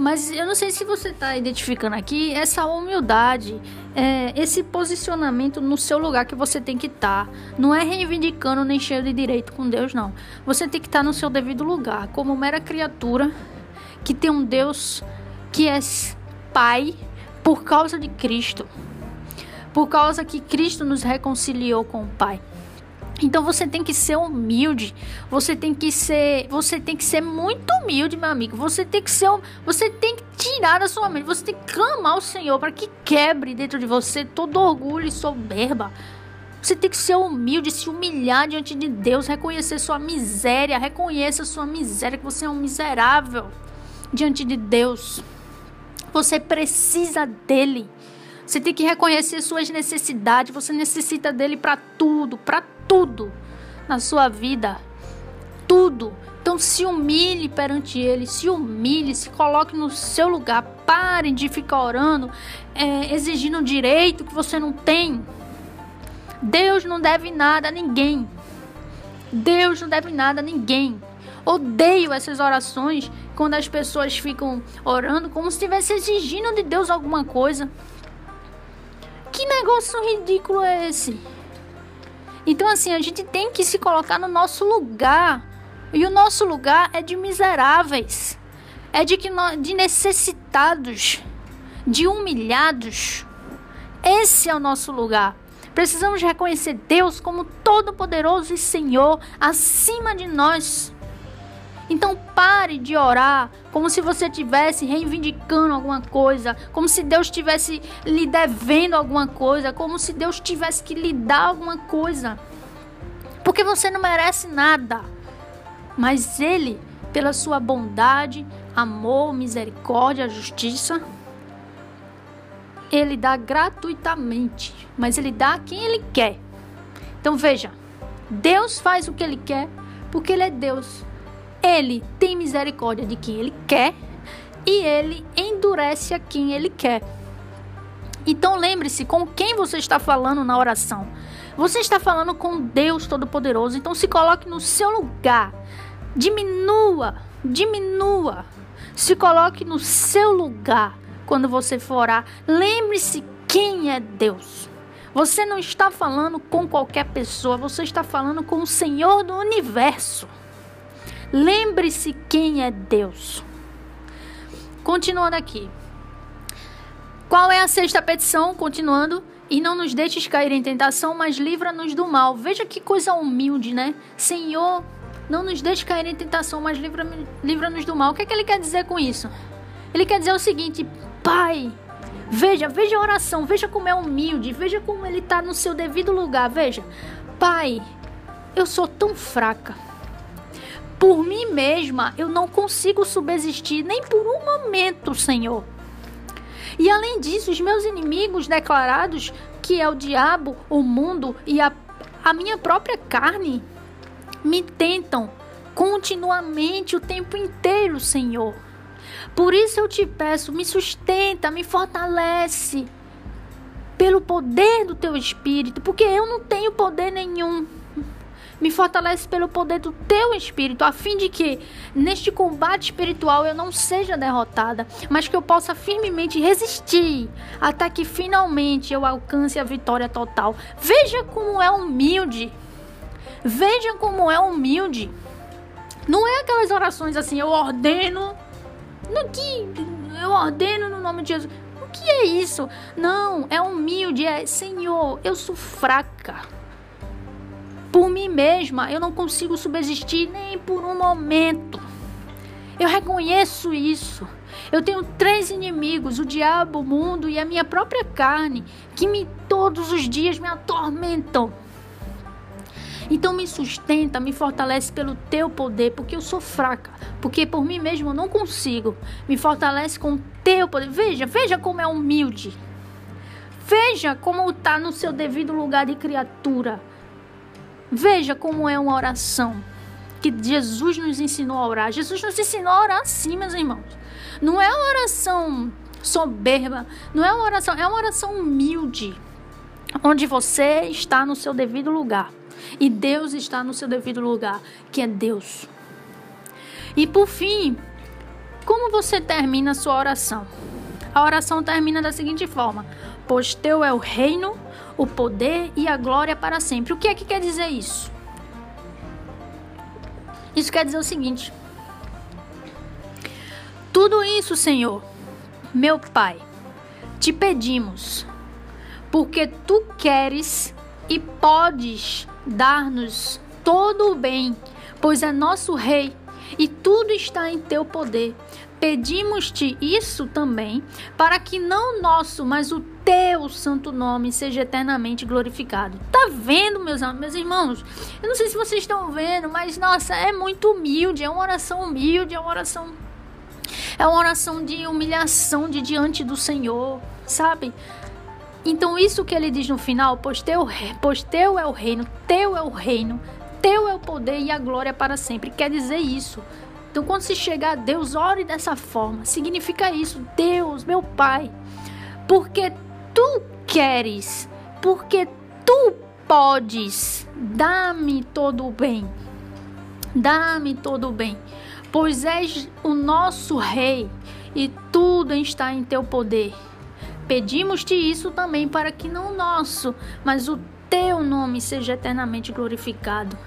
Mas eu não sei se você está identificando aqui essa humildade, é, esse posicionamento no seu lugar que você tem que estar. Tá. Não é reivindicando nem cheio de direito com Deus, não. Você tem que estar tá no seu devido lugar, como mera criatura que tem um Deus que é Pai por causa de Cristo. Por causa que Cristo nos reconciliou com o Pai. Então você tem que ser humilde. Você tem que ser, você tem que ser muito humilde, meu amigo. Você tem que ser, você tem que tirar da sua mente. Você tem que clamar ao Senhor para que quebre dentro de você todo orgulho e soberba. Você tem que ser humilde, se humilhar diante de Deus, reconhecer sua miséria, reconheça sua miséria, que você é um miserável diante de Deus. Você precisa dele. Você tem que reconhecer suas necessidades. Você necessita dele para tudo, para tudo na sua vida. Tudo. Então se humilhe perante ele, se humilhe, se coloque no seu lugar. Parem de ficar orando, é, exigindo um direito que você não tem. Deus não deve nada a ninguém. Deus não deve nada a ninguém. Odeio essas orações quando as pessoas ficam orando como se estivesse exigindo de Deus alguma coisa. Que negócio ridículo é esse? Então, assim, a gente tem que se colocar no nosso lugar. E o nosso lugar é de miseráveis, é de, que de necessitados, de humilhados. Esse é o nosso lugar. Precisamos reconhecer Deus como todo-poderoso e Senhor acima de nós. Então pare de orar como se você estivesse reivindicando alguma coisa, como se Deus estivesse lhe devendo alguma coisa, como se Deus tivesse que lhe dar alguma coisa. Porque você não merece nada. Mas Ele, pela sua bondade, amor, misericórdia, justiça, ele dá gratuitamente, mas ele dá a quem ele quer. Então veja, Deus faz o que ele quer porque ele é Deus. Ele tem misericórdia de quem ele quer e ele endurece a quem ele quer. Então lembre-se com quem você está falando na oração. Você está falando com Deus Todo-Poderoso, então se coloque no seu lugar. Diminua, diminua. Se coloque no seu lugar quando você for orar, lembre-se quem é Deus. Você não está falando com qualquer pessoa, você está falando com o Senhor do universo. Lembre-se quem é Deus. Continuando aqui. Qual é a sexta petição? Continuando. E não nos deixes cair em tentação, mas livra-nos do mal. Veja que coisa humilde, né? Senhor, não nos deixes cair em tentação, mas livra-nos livra do mal. O que, é que ele quer dizer com isso? Ele quer dizer o seguinte: Pai, veja, veja a oração, veja como é humilde, veja como ele está no seu devido lugar. Veja, Pai, eu sou tão fraca. Por mim mesma, eu não consigo subsistir nem por um momento, Senhor. E além disso, os meus inimigos declarados, que é o diabo, o mundo e a, a minha própria carne, me tentam continuamente o tempo inteiro, Senhor. Por isso eu te peço, me sustenta, me fortalece pelo poder do teu espírito, porque eu não tenho poder nenhum. Me fortalece pelo poder do teu espírito, a fim de que neste combate espiritual eu não seja derrotada, mas que eu possa firmemente resistir até que finalmente eu alcance a vitória total. Veja como é humilde. Veja como é humilde. Não é aquelas orações assim, eu ordeno no que eu ordeno no nome de Jesus. O que é isso? Não, é humilde, é Senhor, eu sou fraca. Por mim mesma, eu não consigo subsistir nem por um momento. Eu reconheço isso. Eu tenho três inimigos: o diabo, o mundo e a minha própria carne, que me todos os dias me atormentam. Então me sustenta, me fortalece pelo teu poder, porque eu sou fraca, porque por mim mesmo eu não consigo. Me fortalece com o teu poder. Veja, veja como é humilde. Veja como está no seu devido lugar de criatura. Veja como é uma oração que Jesus nos ensinou a orar. Jesus nos ensinou a orar assim, meus irmãos. Não é uma oração soberba, não é uma oração, é uma oração humilde, onde você está no seu devido lugar. E Deus está no seu devido lugar, que é Deus. E por fim, como você termina a sua oração? A oração termina da seguinte forma: Pois teu é o reino, o poder e a glória para sempre. O que é que quer dizer isso? Isso quer dizer o seguinte: Tudo isso, Senhor, meu Pai, te pedimos, porque tu queres e podes dar-nos todo o bem, pois é nosso Rei e tudo está em teu poder. Pedimos-te isso também, para que não nosso, mas o teu santo nome seja eternamente glorificado. Tá vendo, meus, meus irmãos? Eu não sei se vocês estão vendo, mas nossa, é muito humilde, é uma oração humilde, é uma oração é uma oração de humilhação de diante do Senhor, sabe? Então isso que ele diz no final, pois teu, pois teu é o reino, teu é o reino, teu é o poder e a glória para sempre. Quer dizer isso. Então, quando se chegar a Deus, ore dessa forma. Significa isso, Deus, meu Pai, porque tu queres, porque tu podes, dá-me todo o bem, dá-me todo o bem, pois és o nosso Rei e tudo está em teu poder. Pedimos-te isso também para que não o nosso, mas o teu nome seja eternamente glorificado.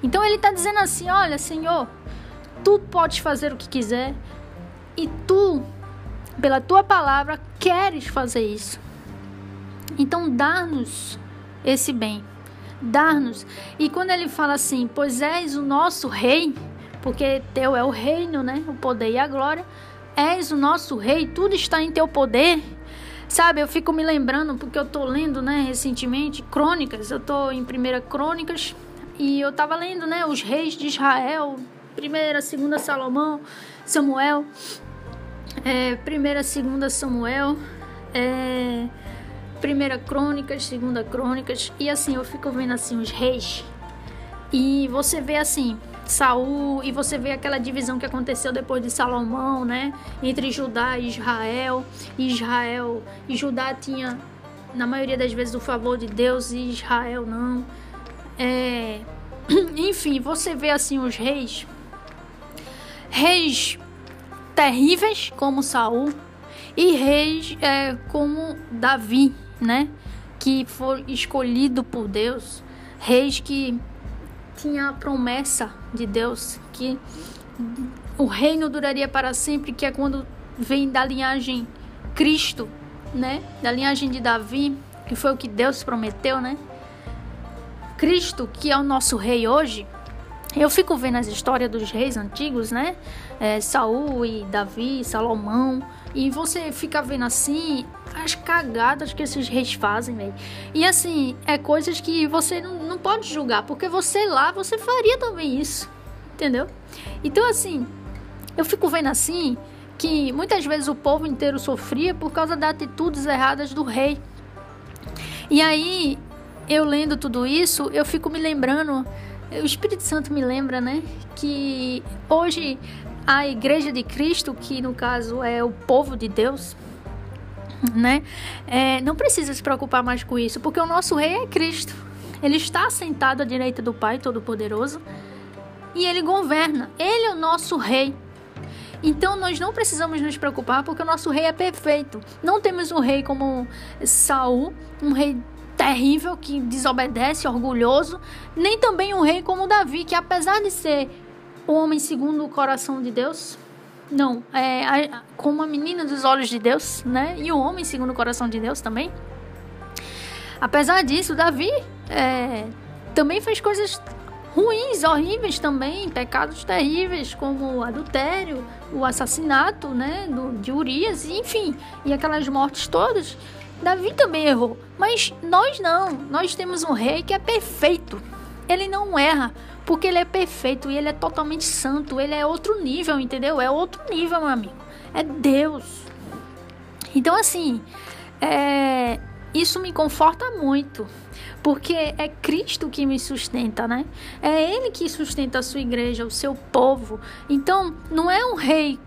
Então ele está dizendo assim: Olha, Senhor, tu podes fazer o que quiser e tu, pela tua palavra, queres fazer isso. Então, dá-nos esse bem, dá-nos. E quando ele fala assim, pois és o nosso rei, porque teu é o reino, né? O poder e a glória. És o nosso rei, tudo está em teu poder. Sabe, eu fico me lembrando, porque eu tô lendo, né, recentemente, crônicas. Eu tô em primeira crônicas e eu tava lendo, né, os reis de Israel, primeira, segunda Salomão, Samuel, é, primeira, segunda Samuel, é, primeira Crônicas, segunda Crônicas, e assim eu fico vendo assim os reis. E você vê assim Saul e você vê aquela divisão que aconteceu depois de Salomão, né, entre Judá e Israel. Israel e Judá tinha na maioria das vezes o favor de Deus e Israel não. É, enfim, você vê assim os reis reis terríveis como Saul e reis é, como Davi, né? Que foi escolhido por Deus, reis que tinha a promessa de Deus que o reino duraria para sempre, que é quando vem da linhagem Cristo, né? Da linhagem de Davi, que foi o que Deus prometeu, né? Cristo, que é o nosso rei hoje, eu fico vendo as histórias dos reis antigos, né? É, Saul e Davi, Salomão. E você fica vendo assim as cagadas que esses reis fazem, velho. E assim, é coisas que você não, não pode julgar, porque você lá, você faria também isso. Entendeu? Então, assim, eu fico vendo assim que muitas vezes o povo inteiro sofria por causa das atitudes erradas do rei. E aí, eu lendo tudo isso, eu fico me lembrando o Espírito Santo me lembra, né, que hoje a Igreja de Cristo, que no caso é o povo de Deus, né, é, não precisa se preocupar mais com isso, porque o nosso Rei é Cristo. Ele está sentado à direita do Pai Todo-Poderoso e ele governa. Ele é o nosso Rei. Então nós não precisamos nos preocupar porque o nosso rei é perfeito. Não temos um rei como Saul, um rei terrível que desobedece, orgulhoso, nem também um rei como Davi, que apesar de ser o homem segundo o coração de Deus, não, é como a menina dos olhos de Deus, né? E o homem segundo o coração de Deus também. Apesar disso, Davi é, também fez coisas ruins, horríveis também, pecados terríveis, como o adultério, o assassinato, né, do, de Urias, enfim, e aquelas mortes todas. Davi também errou, mas nós não. Nós temos um rei que é perfeito. Ele não erra, porque ele é perfeito e ele é totalmente santo. Ele é outro nível, entendeu? É outro nível, meu amigo. É Deus. Então, assim, é... isso me conforta muito, porque é Cristo que me sustenta, né? É Ele que sustenta a sua igreja, o seu povo. Então, não é um rei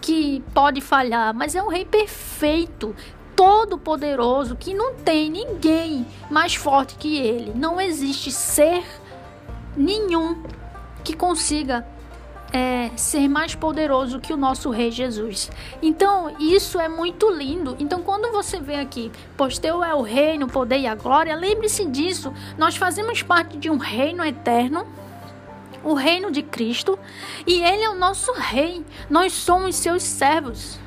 que pode falhar, mas é um rei perfeito, todo-poderoso que não tem ninguém mais forte que ele. Não existe ser nenhum que consiga é, ser mais poderoso que o nosso Rei Jesus. Então, isso é muito lindo. Então, quando você vê aqui, pois teu é o reino, o poder e a glória, lembre-se disso. Nós fazemos parte de um reino eterno o reino de Cristo e Ele é o nosso Rei. Nós somos seus servos.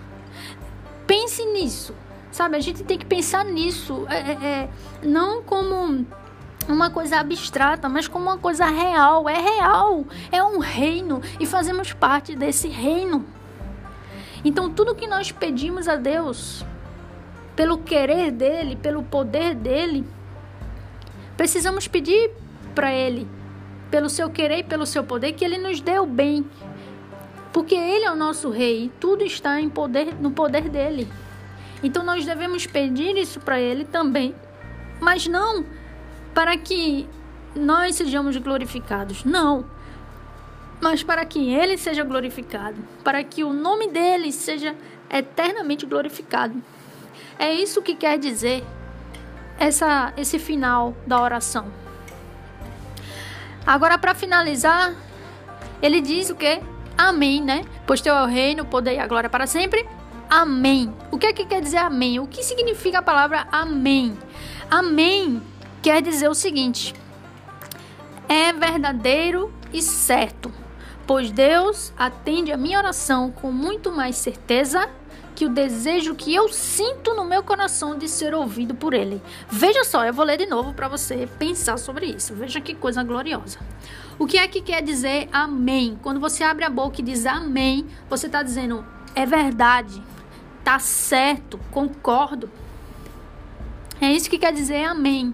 Pense nisso. Sabe, a gente tem que pensar nisso, é, é, é, não como uma coisa abstrata, mas como uma coisa real. É real, é um reino e fazemos parte desse reino. Então, tudo que nós pedimos a Deus, pelo querer dele, pelo poder dele, precisamos pedir para ele, pelo seu querer e pelo seu poder, que ele nos dê o bem. Porque ele é o nosso rei e tudo está em poder, no poder dele. Então nós devemos pedir isso para ele também, mas não para que nós sejamos glorificados. Não mas para que ele seja glorificado, para que o nome dele seja eternamente glorificado. É isso que quer dizer essa, esse final da oração. Agora, para finalizar, ele diz o que? Amém, né? Pois teu é o reino, o poder e a glória para sempre. Amém. O que é que quer dizer amém? O que significa a palavra amém? Amém quer dizer o seguinte: é verdadeiro e certo pois Deus atende a minha oração com muito mais certeza que o desejo que eu sinto no meu coração de ser ouvido por Ele. Veja só, eu vou ler de novo para você pensar sobre isso. Veja que coisa gloriosa. O que é que quer dizer amém? Quando você abre a boca e diz amém, você está dizendo é verdade, tá certo, concordo. É isso que quer dizer amém.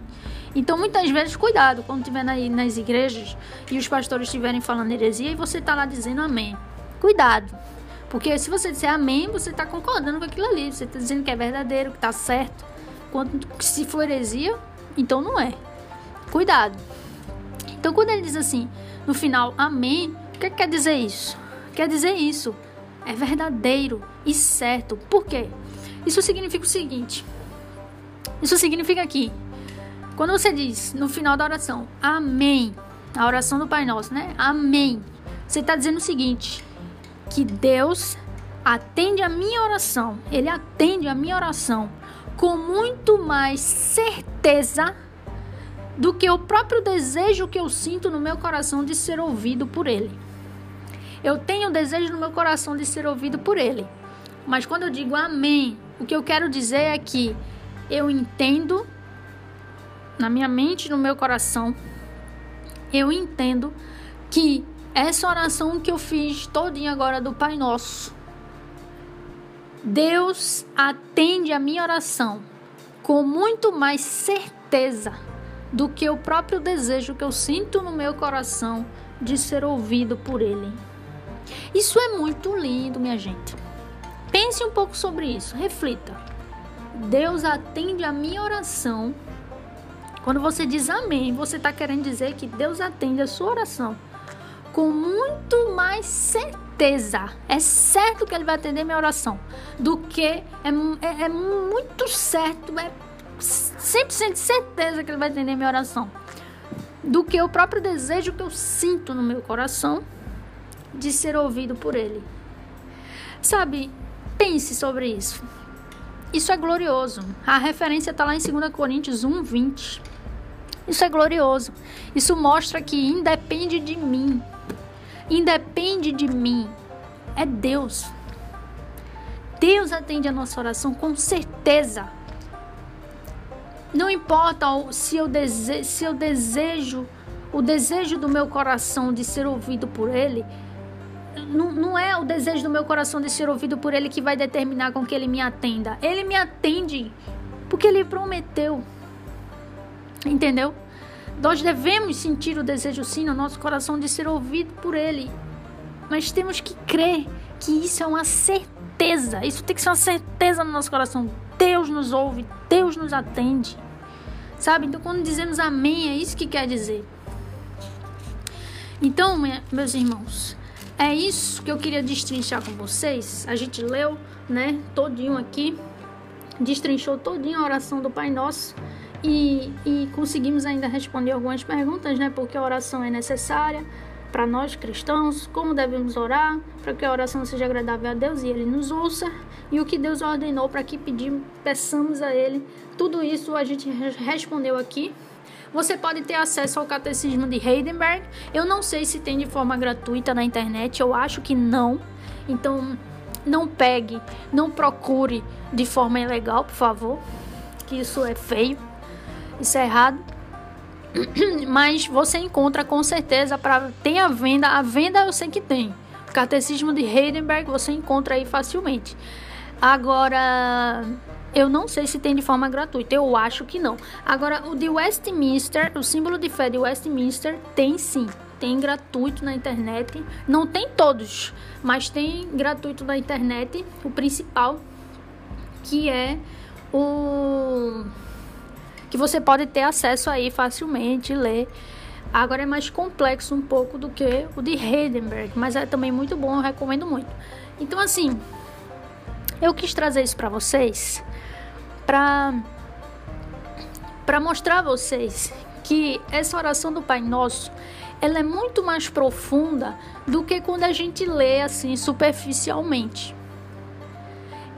Então, muitas vezes, cuidado quando estiver nas igrejas e os pastores estiverem falando heresia e você está lá dizendo amém. Cuidado. Porque se você disser amém, você está concordando com aquilo ali. Você está dizendo que é verdadeiro, que está certo. Quando, se for heresia, então não é. Cuidado. Então, quando ele diz assim, no final, amém, o que, que quer dizer isso? Quer dizer isso. É verdadeiro e certo. Por quê? Isso significa o seguinte. Isso significa que quando você diz no final da oração, Amém, a oração do Pai Nosso, né? Amém. Você está dizendo o seguinte: que Deus atende a minha oração, Ele atende a minha oração com muito mais certeza do que o próprio desejo que eu sinto no meu coração de ser ouvido por Ele. Eu tenho o desejo no meu coração de ser ouvido por Ele. Mas quando eu digo amém, o que eu quero dizer é que eu entendo na minha mente, no meu coração, eu entendo que essa oração que eu fiz todinha agora do Pai Nosso, Deus atende a minha oração com muito mais certeza do que o próprio desejo que eu sinto no meu coração de ser ouvido por Ele. Isso é muito lindo, minha gente. Pense um pouco sobre isso, reflita. Deus atende a minha oração quando você diz amém, você está querendo dizer que Deus atende a sua oração com muito mais certeza. É certo que Ele vai atender minha oração. Do que é, é, é muito certo, é 100% de certeza que Ele vai atender minha oração. Do que o próprio desejo que eu sinto no meu coração de ser ouvido por Ele. Sabe, pense sobre isso. Isso é glorioso. A referência está lá em 2 Coríntios 1, 20. Isso é glorioso. Isso mostra que independe de mim. Independe de mim. É Deus. Deus atende a nossa oração com certeza. Não importa se eu, dese se eu desejo, o desejo do meu coração de ser ouvido por Ele, não, não é o desejo do meu coração de ser ouvido por Ele que vai determinar com que Ele me atenda. Ele me atende porque Ele prometeu. Entendeu? Nós devemos sentir o desejo sim no nosso coração de ser ouvido por Ele. Mas temos que crer que isso é uma certeza. Isso tem que ser uma certeza no nosso coração. Deus nos ouve, Deus nos atende. Sabe? Então, quando dizemos amém, é isso que quer dizer. Então, meus irmãos, é isso que eu queria destrinchar com vocês. A gente leu, né, todinho aqui, destrinchou todinho a oração do Pai Nosso. E, e conseguimos ainda responder algumas perguntas, né? Porque a oração é necessária para nós cristãos, como devemos orar para que a oração seja agradável a Deus e Ele nos ouça, e o que Deus ordenou para que pedimos, peçamos a Ele. Tudo isso a gente respondeu aqui. Você pode ter acesso ao Catecismo de Heidenberg. Eu não sei se tem de forma gratuita na internet, eu acho que não. Então, não pegue, não procure de forma ilegal, por favor, que isso é feio isso é errado. Mas você encontra com certeza para tem a venda, a venda eu sei que tem. Catecismo de Heidelberg você encontra aí facilmente. Agora, eu não sei se tem de forma gratuita, eu acho que não. Agora, o de Westminster, o símbolo de fé de Westminster, tem sim. Tem gratuito na internet. Não tem todos, mas tem gratuito na internet. O principal, que é o. que você pode ter acesso aí facilmente, ler. Agora é mais complexo um pouco do que o de Heidenberg, mas é também muito bom, eu recomendo muito. Então, assim, eu quis trazer isso para vocês para para mostrar a vocês que essa oração do Pai Nosso ela é muito mais profunda do que quando a gente lê assim superficialmente.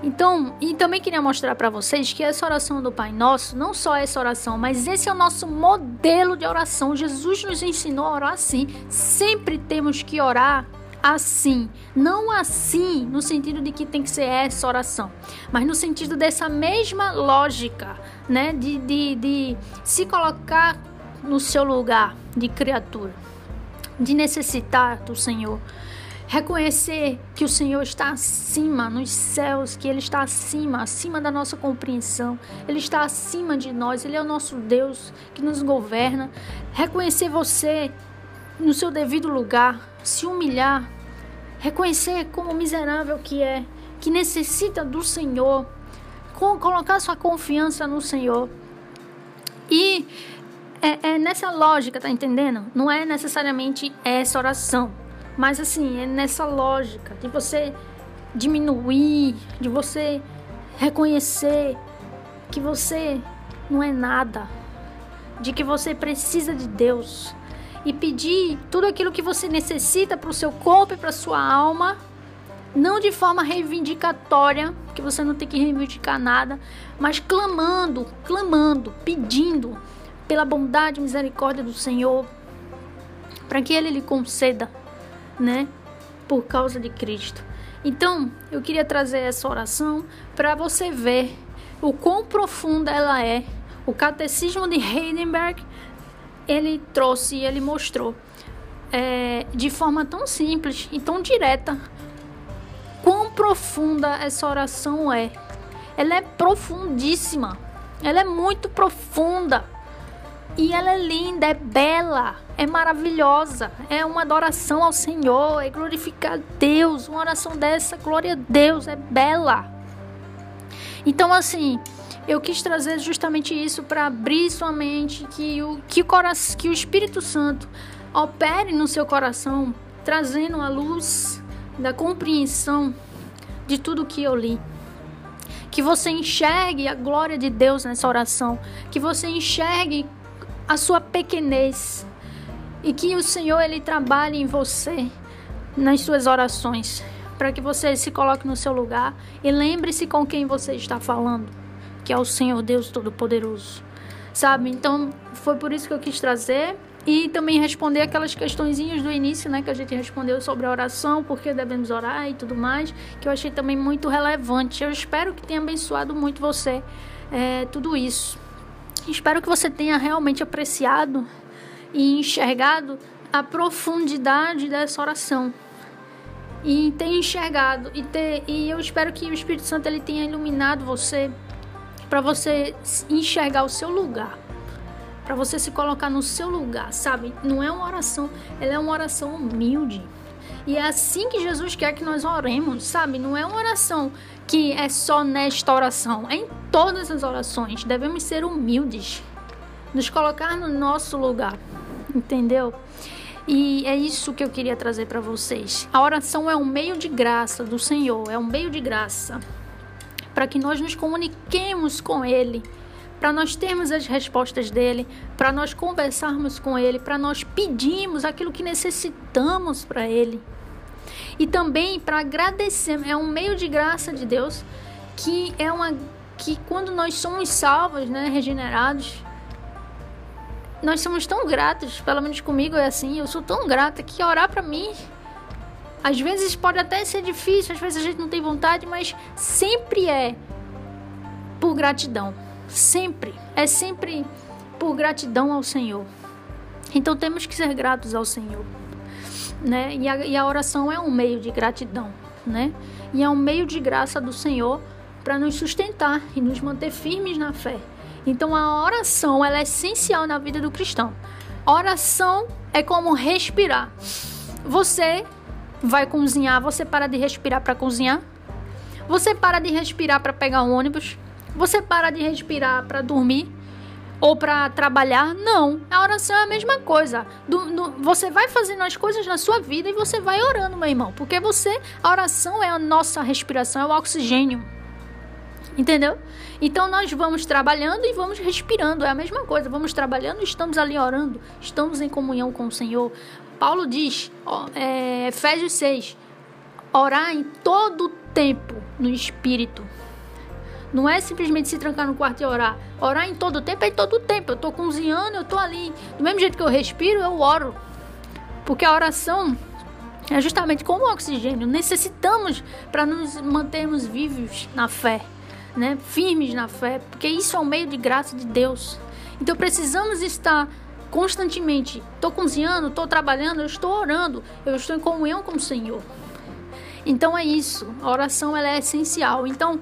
Então, e também queria mostrar para vocês que essa oração do Pai Nosso, não só essa oração, mas esse é o nosso modelo de oração. Jesus nos ensinou a orar assim. Sempre temos que orar assim. Não assim no sentido de que tem que ser essa oração, mas no sentido dessa mesma lógica, né? De, de, de se colocar no seu lugar de criatura, de necessitar do Senhor. Reconhecer que o Senhor está acima nos céus, que Ele está acima, acima da nossa compreensão, Ele está acima de nós, Ele é o nosso Deus que nos governa. Reconhecer você no seu devido lugar, se humilhar, reconhecer como miserável que é, que necessita do Senhor, colocar sua confiança no Senhor. E é, é, nessa lógica, tá entendendo? Não é necessariamente essa oração, mas assim, é nessa lógica de você diminuir, de você reconhecer que você não é nada, de que você precisa de Deus, e pedir tudo aquilo que você necessita para o seu corpo e para sua alma, não de forma reivindicatória, que você não tem que reivindicar nada, mas clamando, clamando, pedindo pela bondade e misericórdia do Senhor, para que Ele lhe conceda, né, por causa de Cristo. Então, eu queria trazer essa oração para você ver o quão profunda ela é. O Catecismo de Heidelberg ele trouxe e ele mostrou é, de forma tão simples e tão direta quão profunda essa oração é. Ela é profundíssima, ela é muito profunda e ela é linda, é bela, é maravilhosa, é uma adoração ao Senhor, é glorificar a Deus. Uma oração dessa, glória a Deus, é bela. Então, assim, eu quis trazer justamente isso para abrir sua mente, que o, que, o coração, que o Espírito Santo opere no seu coração, trazendo a luz da compreensão de tudo que eu li. Que você enxergue a glória de Deus nessa oração, que você enxergue a sua pequenez. E que o Senhor ele trabalhe em você nas suas orações, para que você se coloque no seu lugar e lembre-se com quem você está falando que é o Senhor Deus Todo-Poderoso. Sabe? Então, foi por isso que eu quis trazer e também responder aquelas questõezinhas do início, né, que a gente respondeu sobre a oração, por que devemos orar e tudo mais, que eu achei também muito relevante. Eu espero que tenha abençoado muito você é, tudo isso. Espero que você tenha realmente apreciado e enxergado a profundidade dessa oração e tenha enxergado e ter e eu espero que o Espírito Santo ele tenha iluminado você para você enxergar o seu lugar, para você se colocar no seu lugar, sabe? Não é uma oração, ela é uma oração humilde. E é assim que Jesus quer que nós oremos, sabe? Não é uma oração que é só nesta oração, é em todas as orações. Devemos ser humildes, nos colocar no nosso lugar, entendeu? E é isso que eu queria trazer para vocês. A oração é um meio de graça do Senhor, é um meio de graça para que nós nos comuniquemos com Ele, para nós termos as respostas dele, para nós conversarmos com Ele, para nós pedirmos aquilo que necessitamos para Ele. E também para agradecer, é um meio de graça de Deus que é uma que quando nós somos salvos, né, regenerados, nós somos tão gratos, pelo menos comigo é assim, eu sou tão grata que orar para mim às vezes pode até ser difícil, às vezes a gente não tem vontade, mas sempre é por gratidão. Sempre. É sempre por gratidão ao Senhor. Então temos que ser gratos ao Senhor. né? E a, e a oração é um meio de gratidão, né? E é um meio de graça do Senhor para nos sustentar e nos manter firmes na fé. Então a oração ela é essencial na vida do cristão. Oração é como respirar. Você vai cozinhar, você para de respirar para cozinhar? Você para de respirar para pegar um ônibus? Você para de respirar para dormir? ou para trabalhar. Não, a oração é a mesma coisa. Do, você vai fazendo as coisas na sua vida e você vai orando, meu irmão, porque você, a oração é a nossa respiração, é o oxigênio. Entendeu? Então nós vamos trabalhando e vamos respirando, é a mesma coisa. Vamos trabalhando, estamos ali orando, estamos em comunhão com o Senhor. Paulo diz, é, Efésios 6, orar em todo tempo no Espírito. Não é simplesmente se trancar no quarto e orar. Orar em todo tempo é em todo tempo. Eu tô cozinhando, eu tô ali. Do mesmo jeito que eu respiro, eu oro. Porque a oração é justamente como o oxigênio. Necessitamos para nos mantermos vivos na fé, né? Firmes na fé, porque isso é um meio de graça de Deus. Então precisamos estar constantemente. Estou cozinhando, estou trabalhando, eu estou orando, eu estou em comunhão com o Senhor. Então é isso. A oração ela é essencial. Então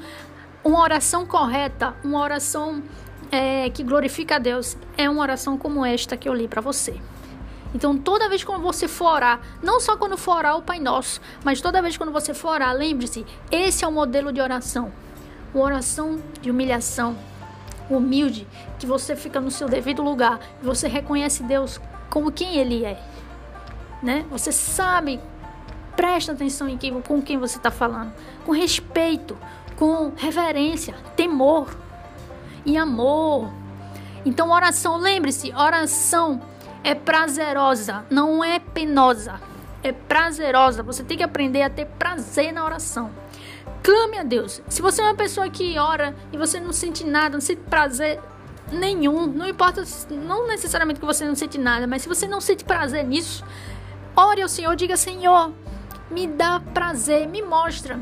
uma oração correta, uma oração é, que glorifica a Deus, é uma oração como esta que eu li para você. Então, toda vez que você for orar, não só quando for orar o Pai Nosso, mas toda vez quando você for orar, lembre-se: esse é o modelo de oração. Uma oração de humilhação, humilde, que você fica no seu devido lugar, você reconhece Deus como quem Ele é. Né? Você sabe, presta atenção em quem, com quem você está falando, com respeito, com reverência, temor e amor. Então, oração, lembre-se, oração é prazerosa, não é penosa. É prazerosa. Você tem que aprender a ter prazer na oração. Clame a Deus. Se você é uma pessoa que ora e você não sente nada, não sente prazer nenhum, não importa, não necessariamente que você não sente nada, mas se você não sente prazer nisso, ore ao Senhor, diga: Senhor, me dá prazer, me mostra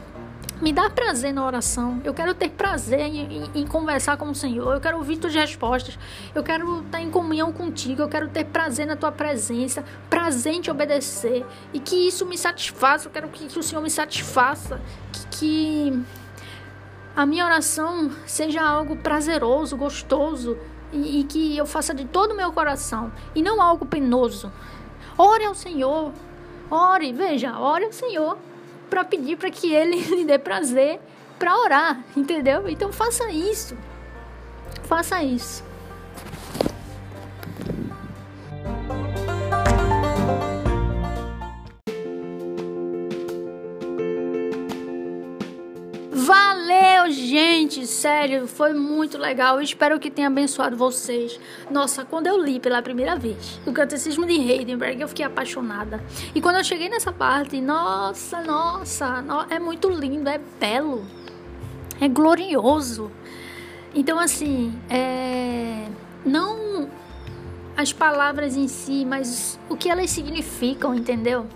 me dá prazer na oração. Eu quero ter prazer em, em, em, conversar com o Senhor. Eu quero ouvir tuas respostas. Eu quero estar em comunhão contigo. Eu quero ter prazer na tua presença. Prazer em te obedecer. E que isso me satisfaça. Eu quero que, que o Senhor me satisfaça. Que, que, a minha oração seja algo prazeroso, gostoso. E, e que eu faça de todo o meu coração. E não algo penoso. Ore ao Senhor. Ore, veja, ore ao Senhor para pedir para que ele lhe dê prazer para orar, entendeu? Então faça isso. Faça isso. Gente! Sério, foi muito legal. Espero que tenha abençoado vocês. Nossa, quando eu li pela primeira vez o Catecismo de Heidenberg, eu fiquei apaixonada. E quando eu cheguei nessa parte, nossa, nossa, é muito lindo, é belo, é glorioso. Então, assim, é... não as palavras em si, mas o que elas significam, entendeu?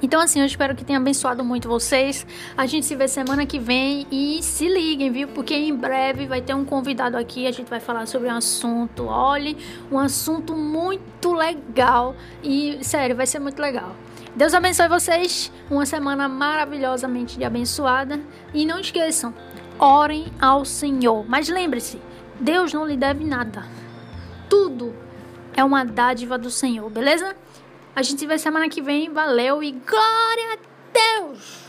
Então, assim, eu espero que tenha abençoado muito vocês. A gente se vê semana que vem e se liguem, viu? Porque em breve vai ter um convidado aqui. A gente vai falar sobre um assunto, olhe, um assunto muito legal. E, sério, vai ser muito legal. Deus abençoe vocês. Uma semana maravilhosamente abençoada. E não esqueçam, orem ao Senhor. Mas lembre-se, Deus não lhe deve nada. Tudo é uma dádiva do Senhor, beleza? A gente se vê semana que vem. Valeu e glória a Deus!